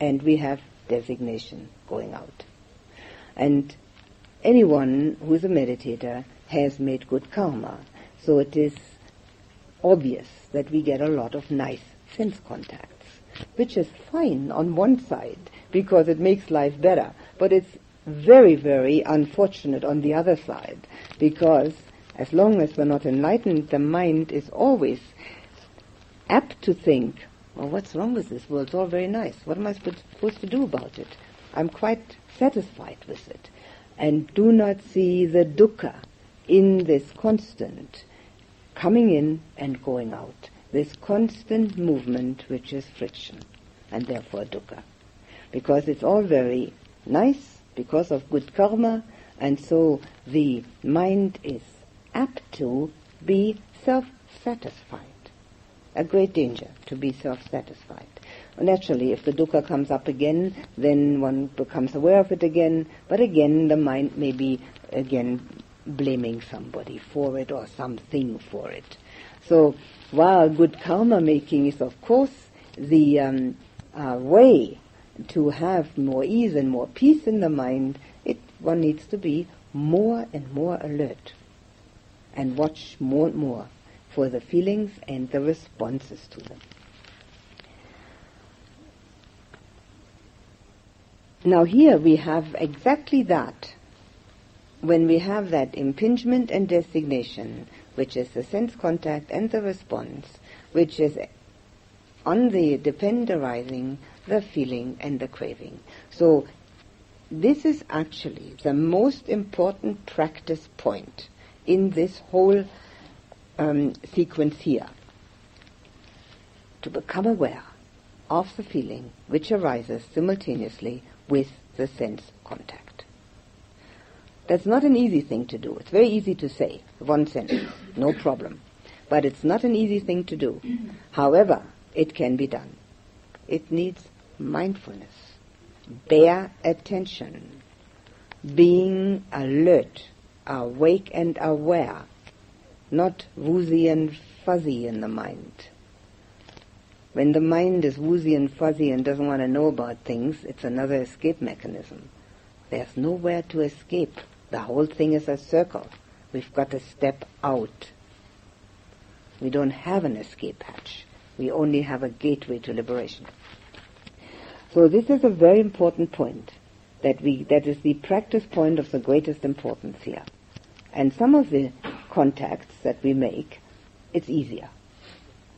and we have designation going out. And anyone who's a meditator has made good karma. So it is obvious that we get a lot of nice sense contacts, which is fine on one side because it makes life better, but it's very, very unfortunate on the other side because as long as we're not enlightened, the mind is always apt to think, well, what's wrong with this world? It's all very nice. What am I supposed to do about it? I'm quite satisfied with it. And do not see the dukkha in this constant coming in and going out, this constant movement which is friction, and therefore dukkha. Because it's all very nice, because of good karma, and so the mind is apt to be self-satisfied. A great danger to be self-satisfied. Naturally, if the dukkha comes up again, then one becomes aware of it again, but again the mind may be again blaming somebody for it or something for it. So while good karma making is of course the um, uh, way to have more ease and more peace in the mind, it one needs to be more and more alert and watch more and more for the feelings and the responses to them. Now here we have exactly that. When we have that impingement and designation, which is the sense contact and the response, which is on the dependent arising, the feeling and the craving. So this is actually the most important practice point in this whole um, sequence here. To become aware of the feeling which arises simultaneously with the sense contact. That's not an easy thing to do. It's very easy to say, one sentence, no problem. But it's not an easy thing to do. However, it can be done. It needs mindfulness, bare attention, being alert, awake and aware, not woozy and fuzzy in the mind. When the mind is woozy and fuzzy and doesn't want to know about things, it's another escape mechanism. There's nowhere to escape. The whole thing is a circle. We've got to step out. We don't have an escape hatch. We only have a gateway to liberation. So this is a very important point that we, that is the practice point of the greatest importance here. And some of the contacts that we make, it's easier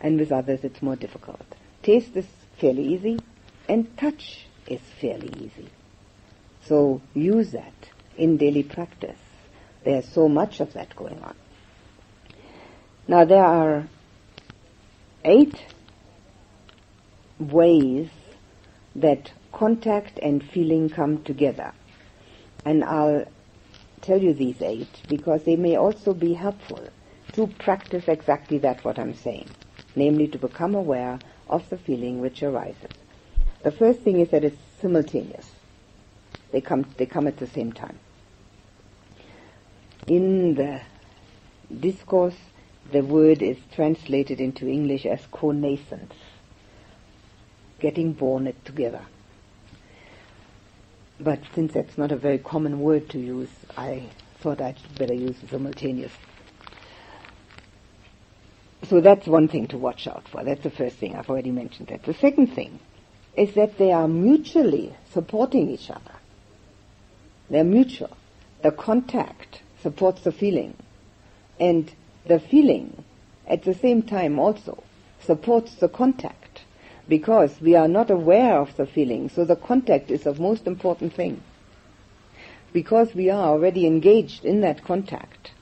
and with others it's more difficult. Taste is fairly easy, and touch is fairly easy. So use that in daily practice. There's so much of that going on. Now there are eight ways that contact and feeling come together. And I'll tell you these eight because they may also be helpful to practice exactly that what I'm saying namely to become aware of the feeling which arises. The first thing is that it's simultaneous. They come, they come at the same time. In the discourse, the word is translated into English as connascence, getting born it together. But since that's not a very common word to use, I thought I'd better use simultaneous. So that's one thing to watch out for. That's the first thing. I've already mentioned that. The second thing is that they are mutually supporting each other. They're mutual. The contact supports the feeling. And the feeling at the same time also supports the contact. because we are not aware of the feeling. So the contact is the most important thing. Because we are already engaged in that contact,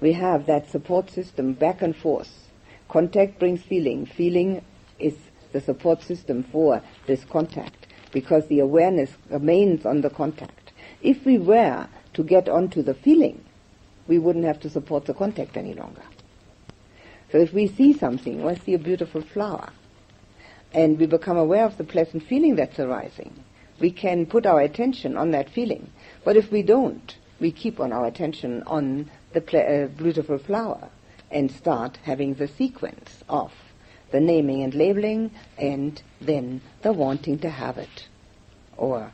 we have that support system back and forth. Contact brings feeling. Feeling is the support system for this contact because the awareness remains on the contact. If we were to get onto the feeling, we wouldn't have to support the contact any longer. So if we see something, or see a beautiful flower, and we become aware of the pleasant feeling that's arising, we can put our attention on that feeling. But if we don't, we keep on our attention on the uh, beautiful flower and start having the sequence of the naming and labeling and then the wanting to have it or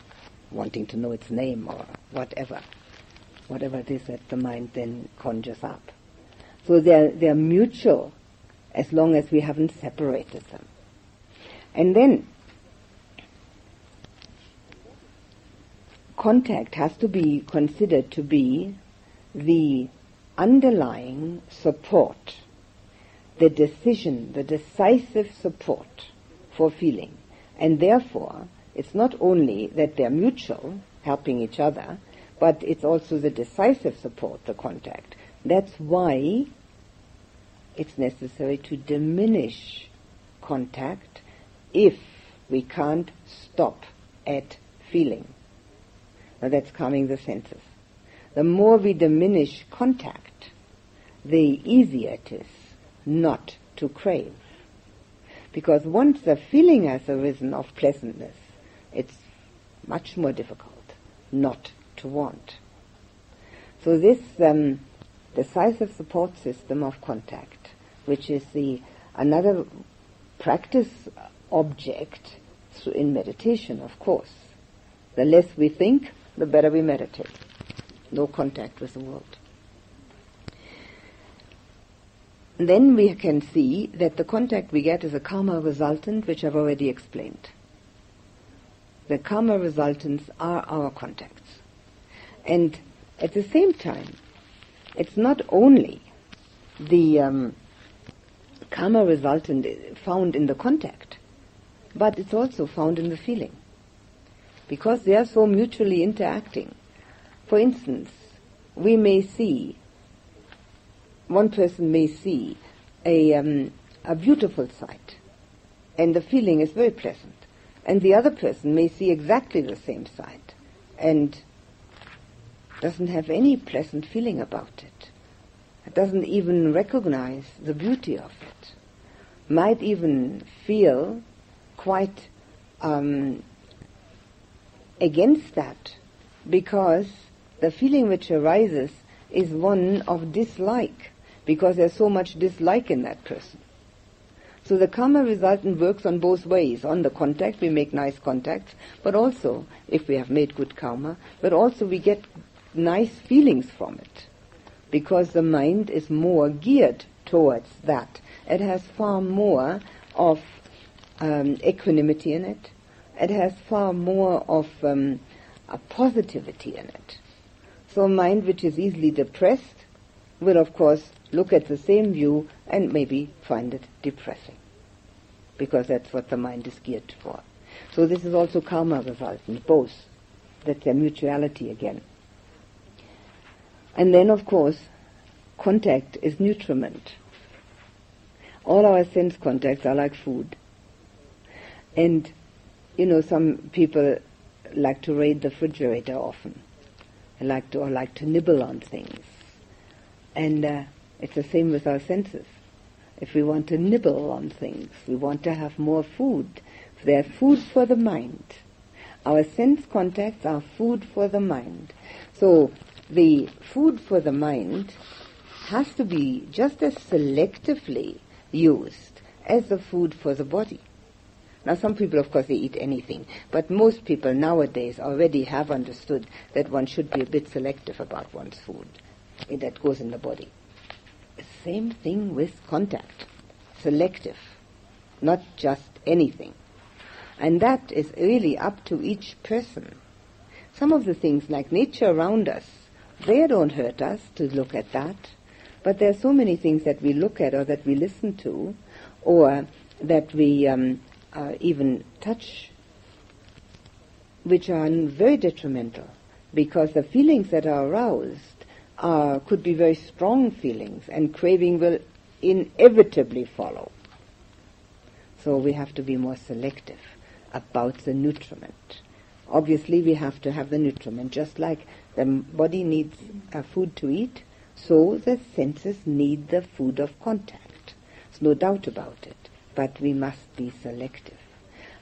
wanting to know its name or whatever, whatever it is that the mind then conjures up. So they're, they're mutual as long as we haven't separated them. And then contact has to be considered to be the underlying support, the decision, the decisive support for feeling. And therefore, it's not only that they're mutual, helping each other, but it's also the decisive support, the contact. That's why it's necessary to diminish contact if we can't stop at feeling. Now that's calming the senses. The more we diminish contact, the easier it is not to crave. Because once the feeling has arisen of pleasantness, it's much more difficult not to want. So this um, decisive support system of contact, which is the another practice object in meditation, of course. The less we think, the better we meditate. No contact with the world. then we can see that the contact we get is a karma resultant, which I've already explained. The karma resultants are our contacts. And at the same time, it's not only the um, karma resultant found in the contact, but it's also found in the feeling. Because they are so mutually interacting. For instance, we may see, one person may see a, um, a beautiful sight, and the feeling is very pleasant. And the other person may see exactly the same sight, and doesn't have any pleasant feeling about it. It doesn't even recognize the beauty of it. Might even feel quite um, against that because the feeling which arises is one of dislike because there's so much dislike in that person. So the karma resultant works on both ways. On the contact, we make nice contacts, but also, if we have made good karma, but also we get nice feelings from it. Because the mind is more geared towards that. It has far more of um, equanimity in it. It has far more of um, a positivity in it. So a mind which is easily depressed will of course look at the same view and maybe find it depressing. Because that's what the mind is geared for. So this is also karma resultant, both. That's their mutuality again. And then of course, contact is nutriment. All our sense contacts are like food. And, you know, some people like to raid the refrigerator often. They like to, or like to nibble on things. And uh, it's the same with our senses. If we want to nibble on things, we want to have more food. They're food for the mind. Our sense contacts are food for the mind. So the food for the mind has to be just as selectively used as the food for the body. Now some people of course they eat anything, but most people nowadays already have understood that one should be a bit selective about one's food eh, that goes in the body. Same thing with contact. Selective. Not just anything. And that is really up to each person. Some of the things like nature around us, they don't hurt us to look at that. But there are so many things that we look at or that we listen to or that we um, uh, even touch, which are very detrimental because the feelings that are aroused are, could be very strong feelings and craving will inevitably follow. So we have to be more selective about the nutriment. Obviously, we have to have the nutriment, just like the body needs uh, food to eat, so the senses need the food of contact. There's no doubt about it. But we must be selective.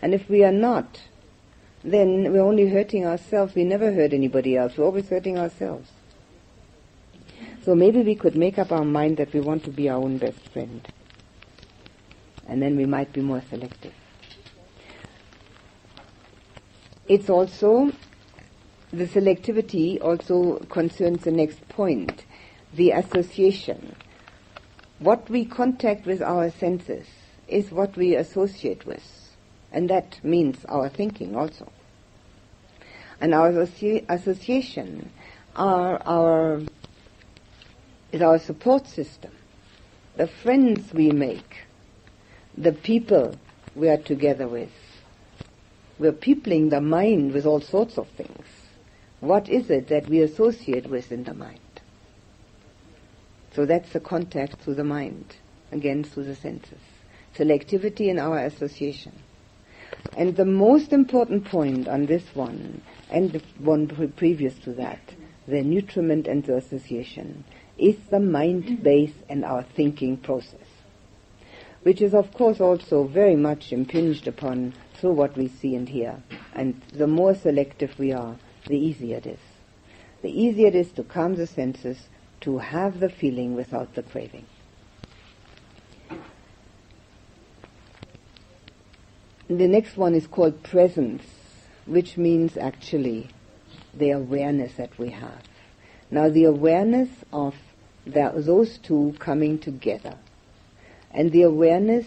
And if we are not, then we're only hurting ourselves. We never hurt anybody else. We're always hurting ourselves. So maybe we could make up our mind that we want to be our own best friend. And then we might be more selective. It's also, the selectivity also concerns the next point, the association. What we contact with our senses is what we associate with. And that means our thinking also. And our associ- association are our, is our support system. The friends we make, the people we are together with. We're peopling the mind with all sorts of things. What is it that we associate with in the mind? So that's the contact through the mind, again through the senses. Selectivity in our association. And the most important point on this one, and the one previous to that, the nutriment and the association, is the mind base and our thinking process, which is of course also very much impinged upon through what we see and hear. And the more selective we are, the easier it is. The easier it is to calm the senses, to have the feeling without the craving. The next one is called presence, which means actually the awareness that we have. Now the awareness of the, those two coming together and the awareness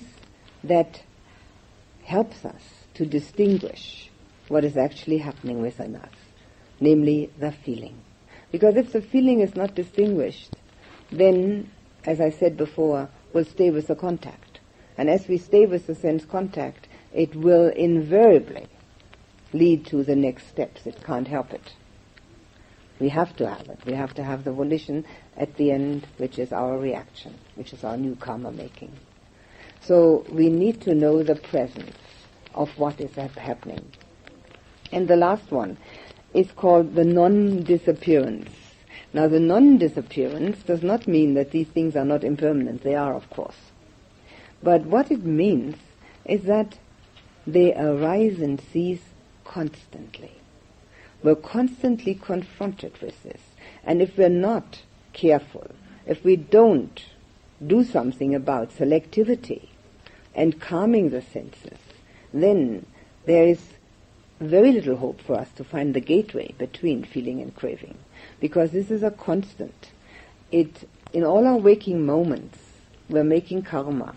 that helps us to distinguish what is actually happening within us, namely the feeling. Because if the feeling is not distinguished, then, as I said before, we'll stay with the contact. And as we stay with the sense contact, it will invariably lead to the next steps. It can't help it. We have to have it. We have to have the volition at the end, which is our reaction, which is our new karma making. So we need to know the presence of what is happening. And the last one is called the non-disappearance. Now the non-disappearance does not mean that these things are not impermanent. They are, of course. But what it means is that they arise and cease constantly. We're constantly confronted with this. And if we're not careful, if we don't do something about selectivity and calming the senses, then there is very little hope for us to find the gateway between feeling and craving, because this is a constant. It, in all our waking moments, we're making karma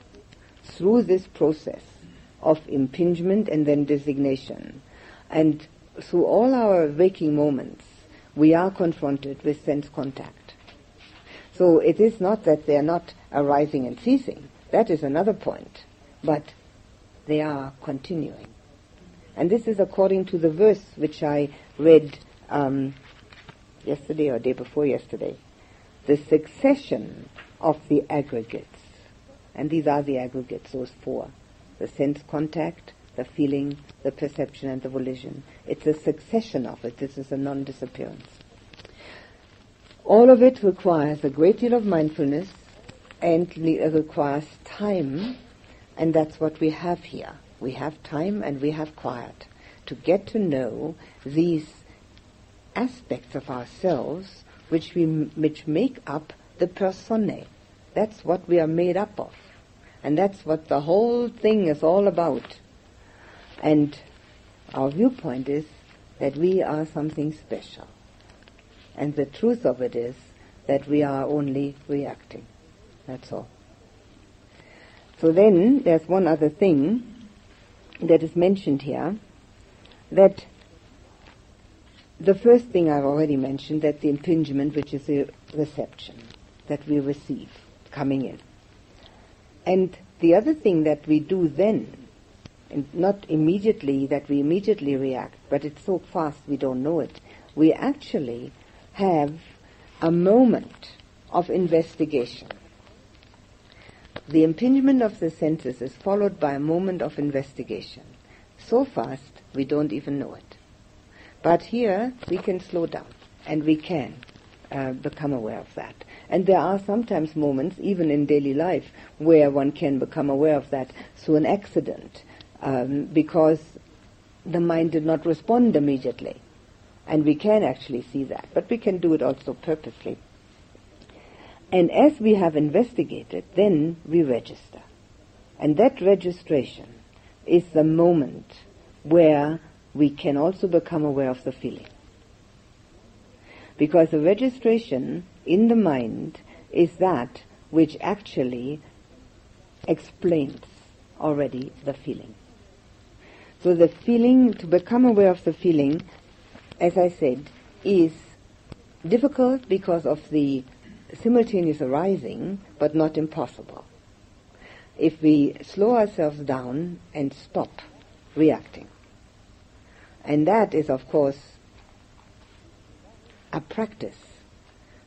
through this process of impingement and then designation. And through all our waking moments, we are confronted with sense contact. So it is not that they are not arising and ceasing. That is another point. But they are continuing. And this is according to the verse which I read um, yesterday or day before yesterday. The succession of the aggregates. And these are the aggregates, those four. The sense contact, the feeling, the perception, and the volition. It's a succession of it. This is a non-disappearance. All of it requires a great deal of mindfulness and requires time, and that's what we have here. We have time and we have quiet to get to know these aspects of ourselves which we which make up the personae. That's what we are made up of. And that's what the whole thing is all about. And our viewpoint is that we are something special. And the truth of it is that we are only reacting. That's all. So then there's one other thing that is mentioned here, that the first thing I've already mentioned, that the impingement, which is the reception that we receive coming in. And the other thing that we do then, And not immediately that we immediately react, but it's so fast we don't know it. We actually have a moment of investigation. The impingement of the senses is followed by a moment of investigation. So fast, we don't even know it. But here, we can slow down, and we can uh, become aware of that. And there are sometimes moments, even in daily life, where one can become aware of that through an accident, um, because the mind did not respond immediately. And we can actually see that, but we can do it also purposely. And as we have investigated, then we register. And that registration is the moment where we can also become aware of the feeling. Because the registration in the mind is that which actually explains already the feeling. So the feeling, to become aware of the feeling, as I said, is difficult because of the simultaneous arising, but not impossible. If we slow ourselves down and stop reacting. And that is, of course, a practice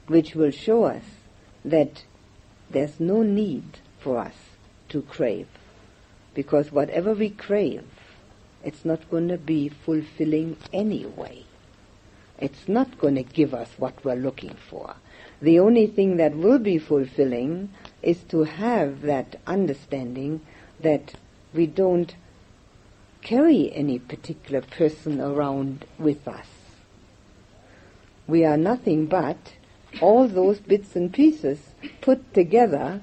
which will show us that there's no need for us to crave. Because whatever we crave, it's not going to be fulfilling anyway. It's not going to give us what we're looking for. The only thing that will be fulfilling is to have that understanding that we don't carry any particular person around with us. We are nothing but all those bits and pieces put together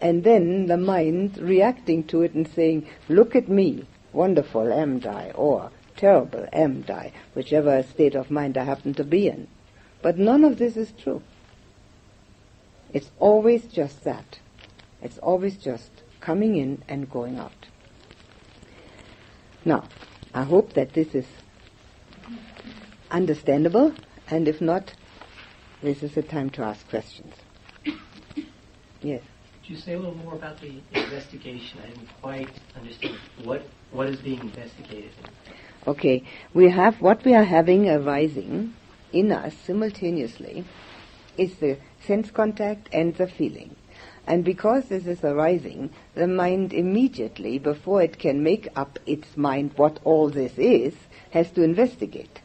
and then the mind reacting to it and saying, look at me, wonderful am I, or terrible am I, whichever state of mind I happen to be in. But none of this is true. It's always just that. It's always just coming in and going out. Now, I hope that this is understandable, and if not, this is the time to ask questions. Yes. Could you say a little more about the investigation? I didn't quite understand what what is being investigated. Okay, we have what we are having arising in us simultaneously is the sense contact and the feeling. And because this is arising, the mind immediately, before it can make up its mind what all this is, has to investigate.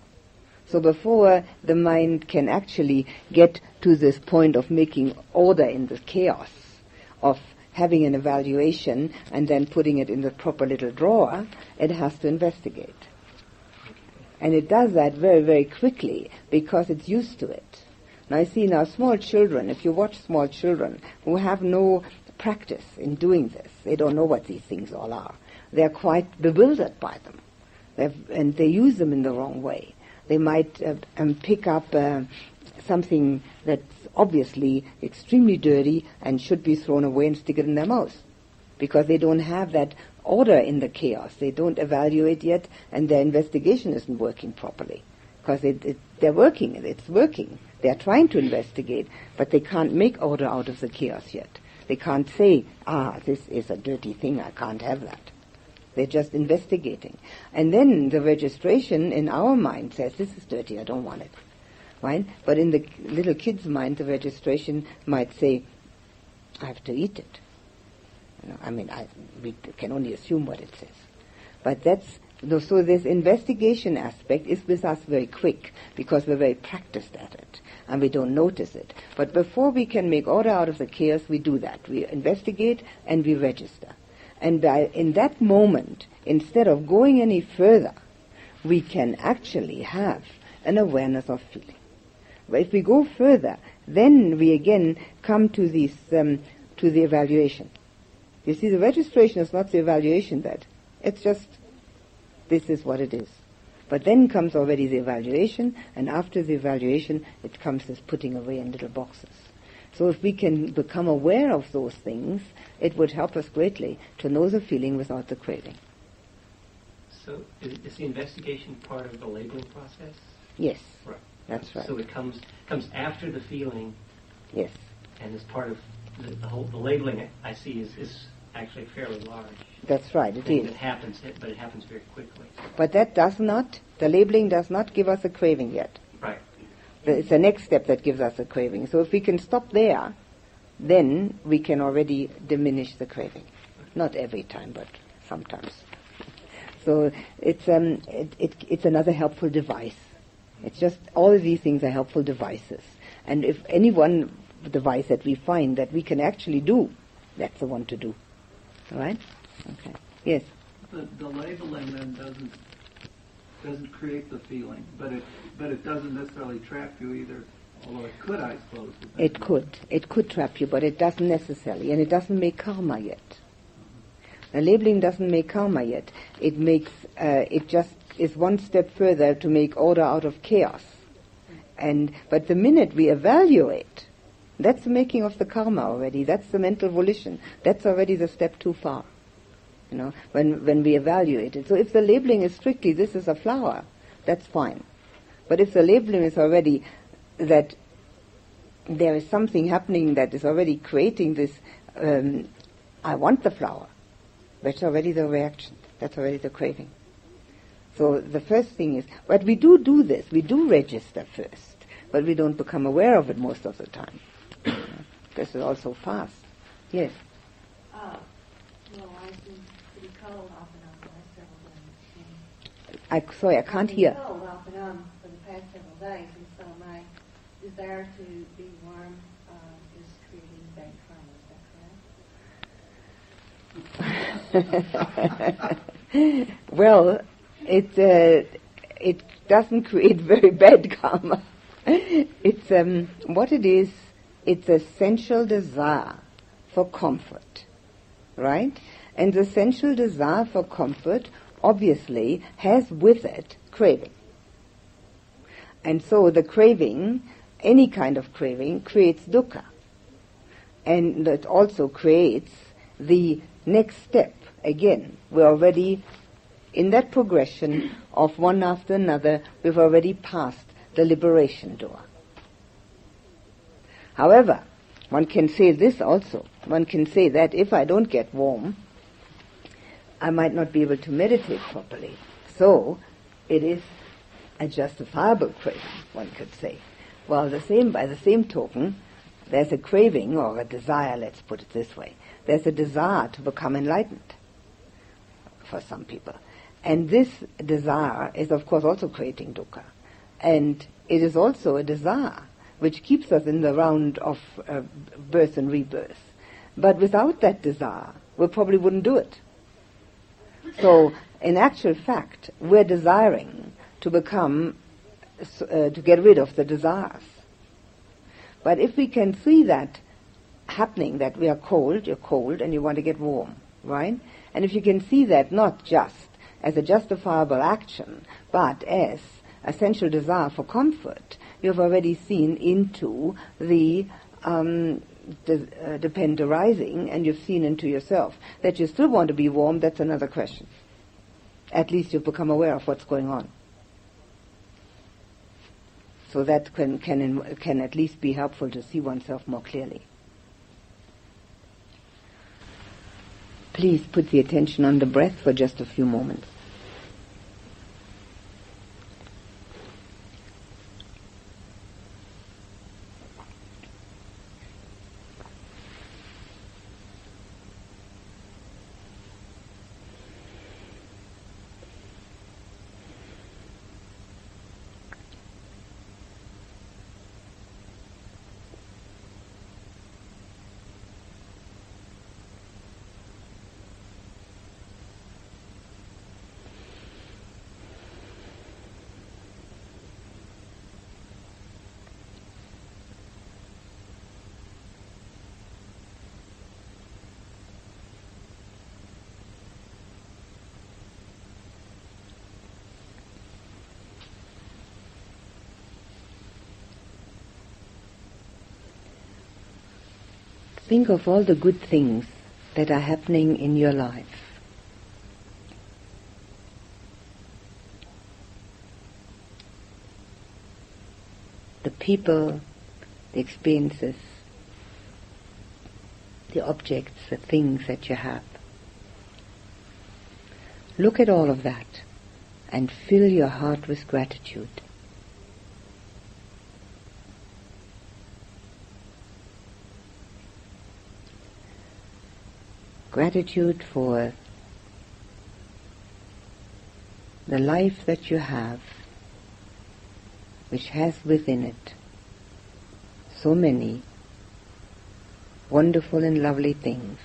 So before the mind can actually get to this point of making order in the chaos, of having an evaluation and then putting it in the proper little drawer, it has to investigate. And it does that very, very quickly because it's used to it. Now I see now small children, if you watch small children who have no practice in doing this, they don't know what these things all are. They're quite bewildered by them. They've, and they use them in the wrong way. They might uh, um, pick up uh, something that's obviously extremely dirty and should be thrown away and stick it in their mouth. Because they don't have that order in the chaos. They don't evaluate yet and their investigation isn't working properly. Because it, it, they're working, it's working. They are trying to investigate, but they can't make order out of the chaos yet. They can't say, ah, this is a dirty thing, I can't have that. They're just investigating. And then the registration in our mind says, this is dirty, I don't want it. Right? But in the little kid's mind, the registration might say, I have to eat it. You know, I mean, I, we can only assume what it says. But that's so this investigation aspect is with us very quick because we're very practiced at it and we don't notice it. But before we can make order out of the chaos, we do that. We investigate and we register. And by, in that moment, instead of going any further, we can actually have an awareness of feeling. But if we go further, then we again come to this, um, to the evaluation. You see, the registration is not the evaluation that. It's just this is what it is. But then comes already the evaluation, and after the evaluation, it comes this putting away in little boxes. So if we can become aware of those things, it would help us greatly to know the feeling without the craving. So is, is the investigation part of the labeling process? Yes. Right. That's right. So it comes comes after the feeling. Yes. And is part of the, the whole the labeling I see is, is actually fairly large. That's right, it is. that happens, but it happens very quickly. But that does not, the labeling does not give us a craving yet. Right. It's the next step that gives us a craving. So if we can stop there, then we can already diminish the craving. Not every time, but sometimes. So it's um, it, it, it's another helpful device. It's just all of these things are helpful devices. And if any one device that we find that we can actually do, that's the one to do. All right? Okay. Yes. The, the labeling then doesn't doesn't create the feeling, but it but it doesn't necessarily trap you either. Although it could, I suppose. It could. It could trap you, but it doesn't necessarily, and it doesn't make karma yet. The labeling doesn't make karma yet. It makes. Uh, it just is one step further to make order out of chaos. And but the minute we evaluate, that's the making of the karma already. That's the mental volition. That's already the step too far. You know, when when we evaluate it. So if the labeling is strictly this is a flower, that's fine. But if the labeling is already that there is something happening that is already creating this, um, I want the flower, that's already the reaction. That's already the craving. So the first thing is, but we do do this. We do register first, but we don't become aware of it most of the time. This is also fast. Yes. Uh, well, I've been pretty cold off and on the last several days. I sorry, I can't I've been hear. cold off and on for the past several days, and so my desire to be warm uh, is creating bad karma. Is that correct? well, it uh, it doesn't create very bad karma. it's um, what it is. It's essential desire for comfort, right? And the essential desire for comfort obviously has with it craving. And so the craving, any kind of craving, creates dukkha. And it also creates the next step. Again, we're already in that progression of one after another, we've already passed the liberation door. However, one can say this also. One can say that if I don't get warm, I might not be able to meditate properly. So, it is a justifiable craving, one could say. Well, the same, by the same token, there's a craving or a desire, let's put it this way. There's a desire to become enlightened for some people. And this desire is of course also creating dukkha. And it is also a desire which keeps us in the round of uh, birth and rebirth. But without that desire, we probably wouldn't do it. So, in actual fact, we're desiring to become, uh, to get rid of the desires. But if we can see that happening, that we are cold, you're cold and you want to get warm, right? And if you can see that not just as a justifiable action, but as essential desire for comfort, you've already seen into the um, uh, dependent arising, and you've seen into yourself. That you still want to be warm, that's another question. At least you've become aware of what's going on. So that can, can, can at least be helpful to see oneself more clearly. Please put the attention on the breath for just a few moments. Think of all the good things that are happening in your life. The people, the experiences, the objects, the things that you have. Look at all of that and fill your heart with gratitude. Gratitude for the life that you have, which has within it so many wonderful and lovely things.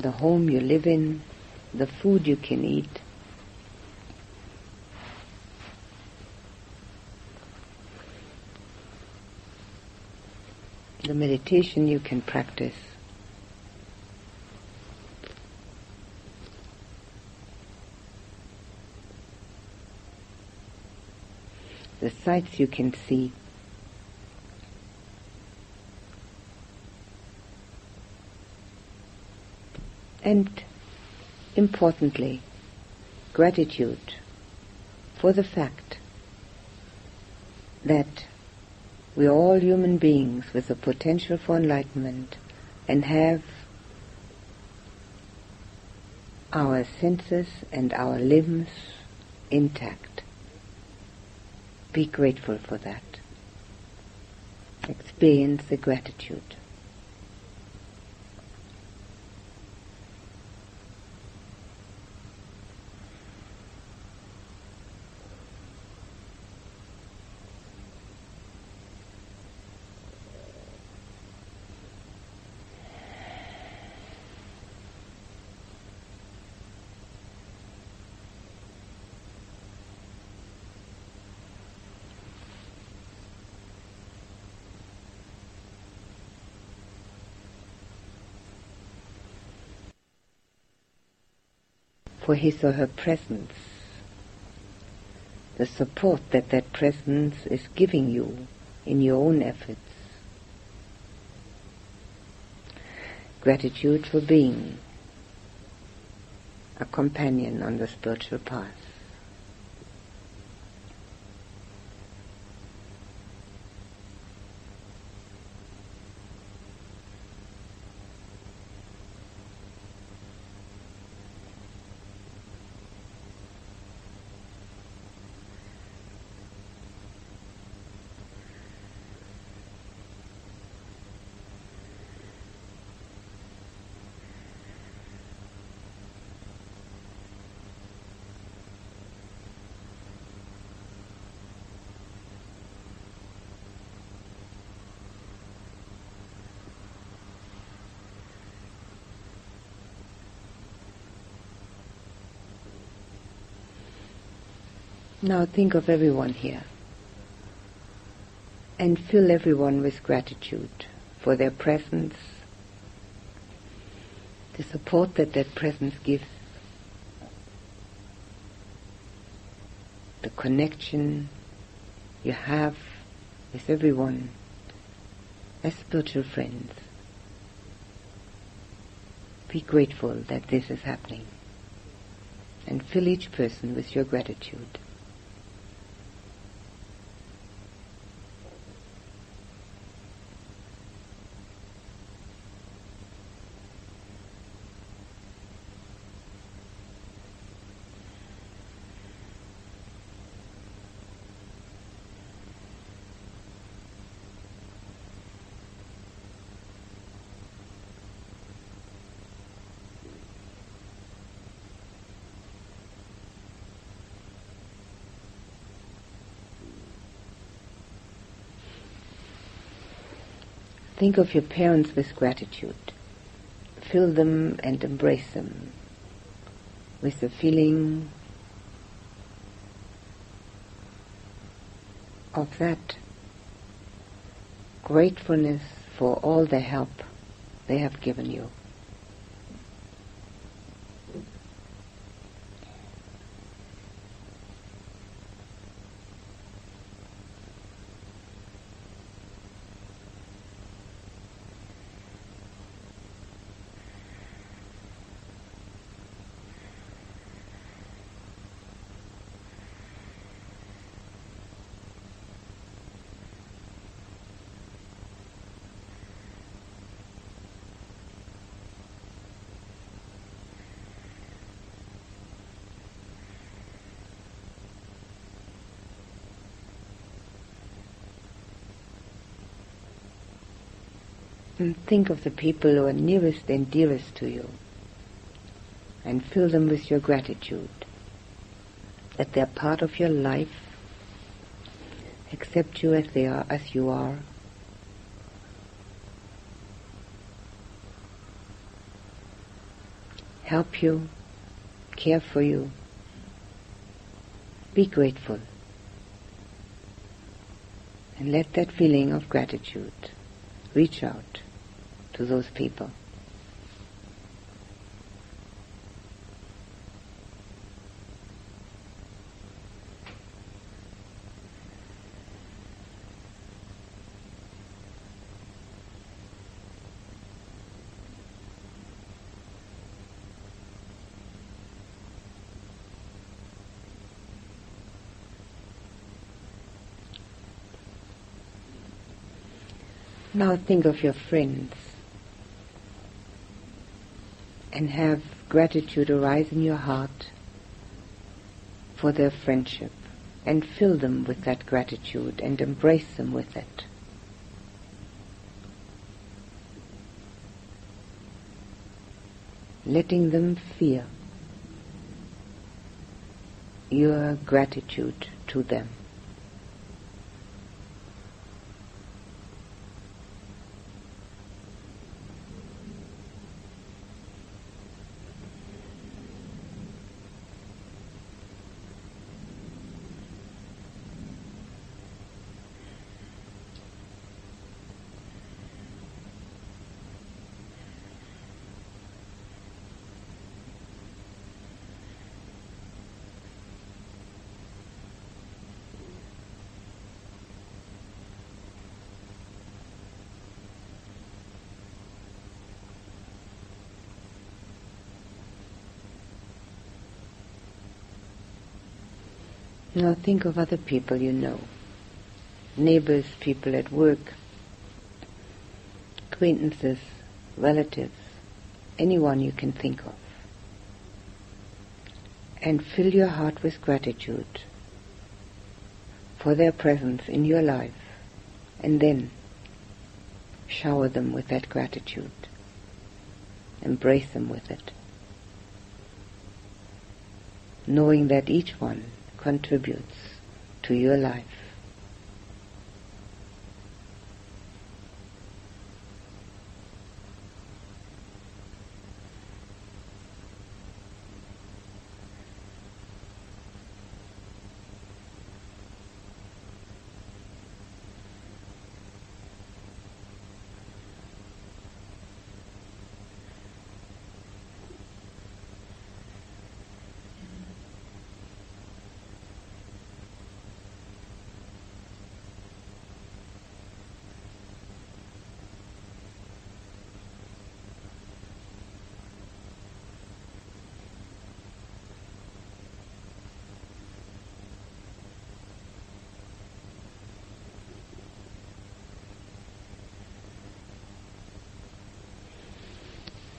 The home you live in, the food you can eat, the meditation you can practice. The sights you can see. And importantly, gratitude for the fact that we are all human beings with a potential for enlightenment and have our senses and our limbs intact. Be grateful for that. Experience the gratitude. For his or her presence, the support that that presence is giving you in your own efforts. Gratitude for being a companion on the spiritual path. Now think of everyone here and fill everyone with gratitude for their presence, the support that that presence gives, the connection you have with everyone as spiritual friends. Be grateful that this is happening and fill each person with your gratitude. Think of your parents with gratitude. Fill them and embrace them with the feeling of that gratefulness for all the help they have given you. And think of the people who are nearest and dearest to you and fill them with your gratitude that they're part of your life, accept you as they are, as you are. Help you, care for you. Be grateful. And let that feeling of gratitude reach out to those people. Now think of your friends and have gratitude arise in your heart for their friendship and fill them with that gratitude and embrace them with it. Letting them feel your gratitude to them. Now think of other people you know. Neighbors, people at work, acquaintances, relatives, anyone you can think of. And fill your heart with gratitude for their presence in your life and then shower them with that gratitude. Embrace them with it. Knowing that each one contributes to your life.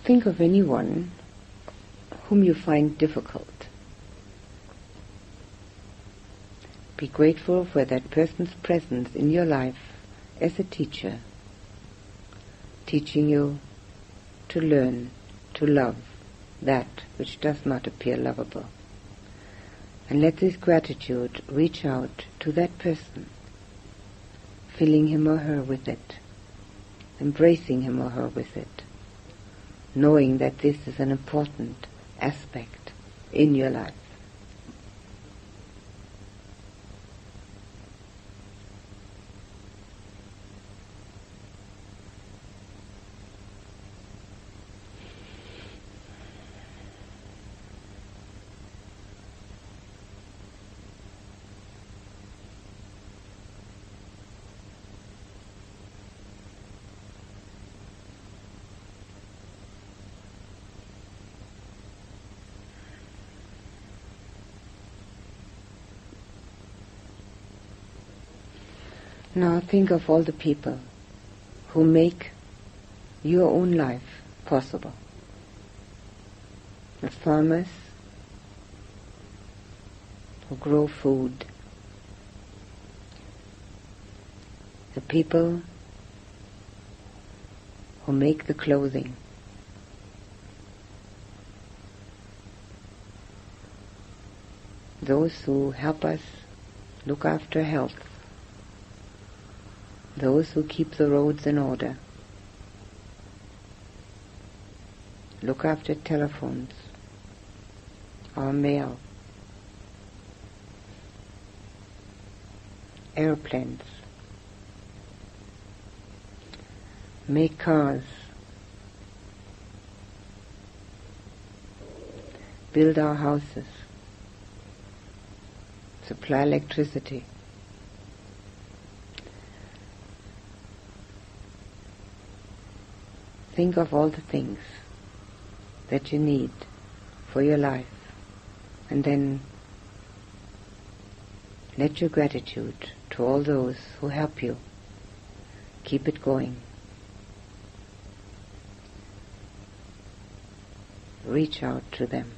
Think of anyone whom you find difficult. Be grateful for that person's presence in your life as a teacher, teaching you to learn to love that which does not appear lovable. And let this gratitude reach out to that person, filling him or her with it, embracing him or her with it knowing that this is an important aspect in your life. Now think of all the people who make your own life possible. The farmers who grow food, the people who make the clothing. Those who help us look after health. Those who keep the roads in order. Look after telephones, our mail, airplanes, make cars, build our houses, supply electricity. Think of all the things that you need for your life and then let your gratitude to all those who help you keep it going. Reach out to them.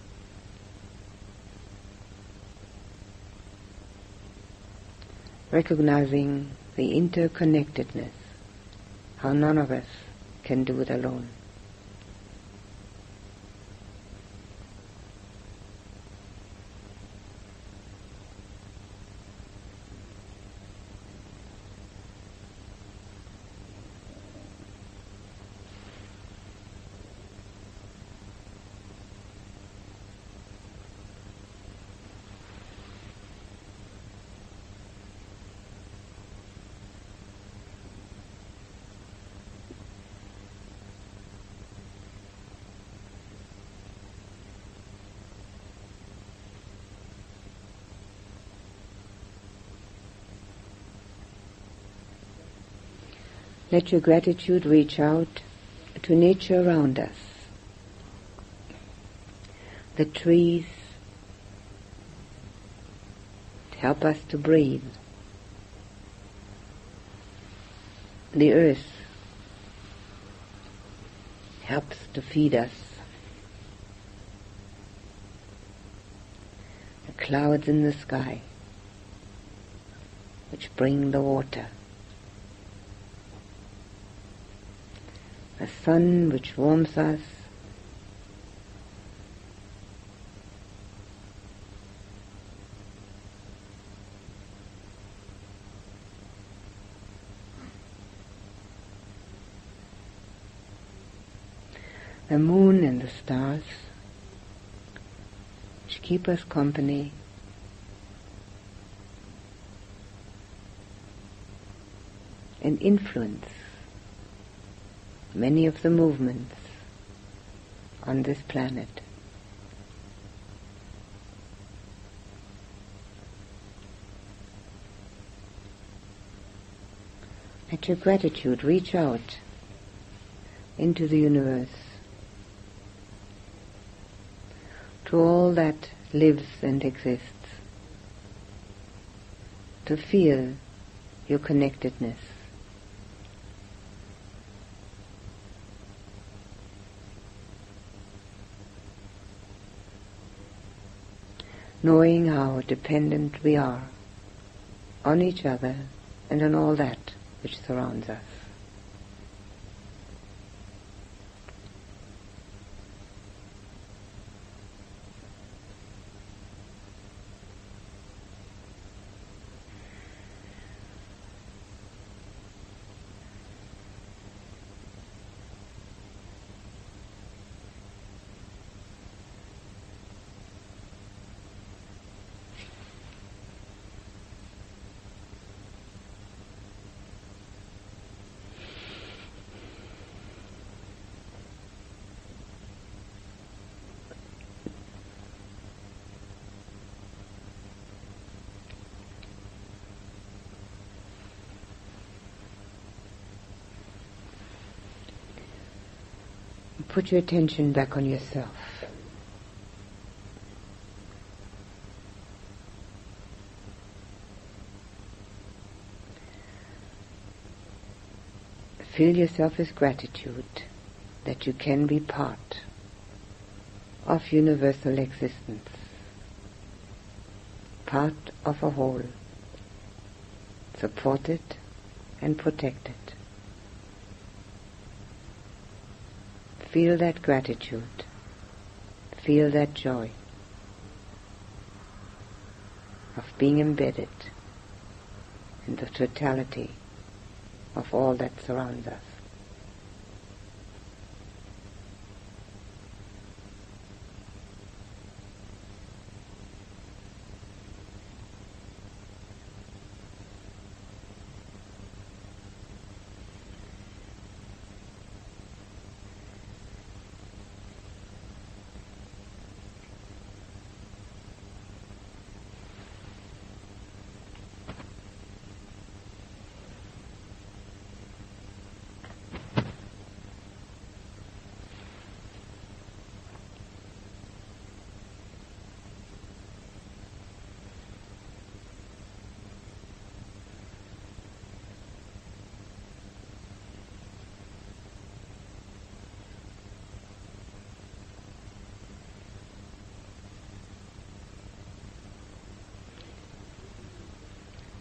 Recognizing the interconnectedness, how none of us can do it alone. Let your gratitude reach out to nature around us. The trees help us to breathe. The earth helps to feed us. The clouds in the sky which bring the water. Sun which warms us, the moon and the stars which keep us company. And influence many of the movements on this planet. Let your gratitude reach out into the universe to all that lives and exists, to feel your connectedness. Knowing how dependent we are on each other and on all that which surrounds us. Put your attention back on yourself. Fill yourself with gratitude that you can be part of universal existence, part of a whole, supported and protected. Feel that gratitude. Feel that joy of being embedded in the totality of all that surrounds us.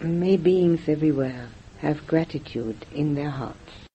May beings everywhere have gratitude in their hearts.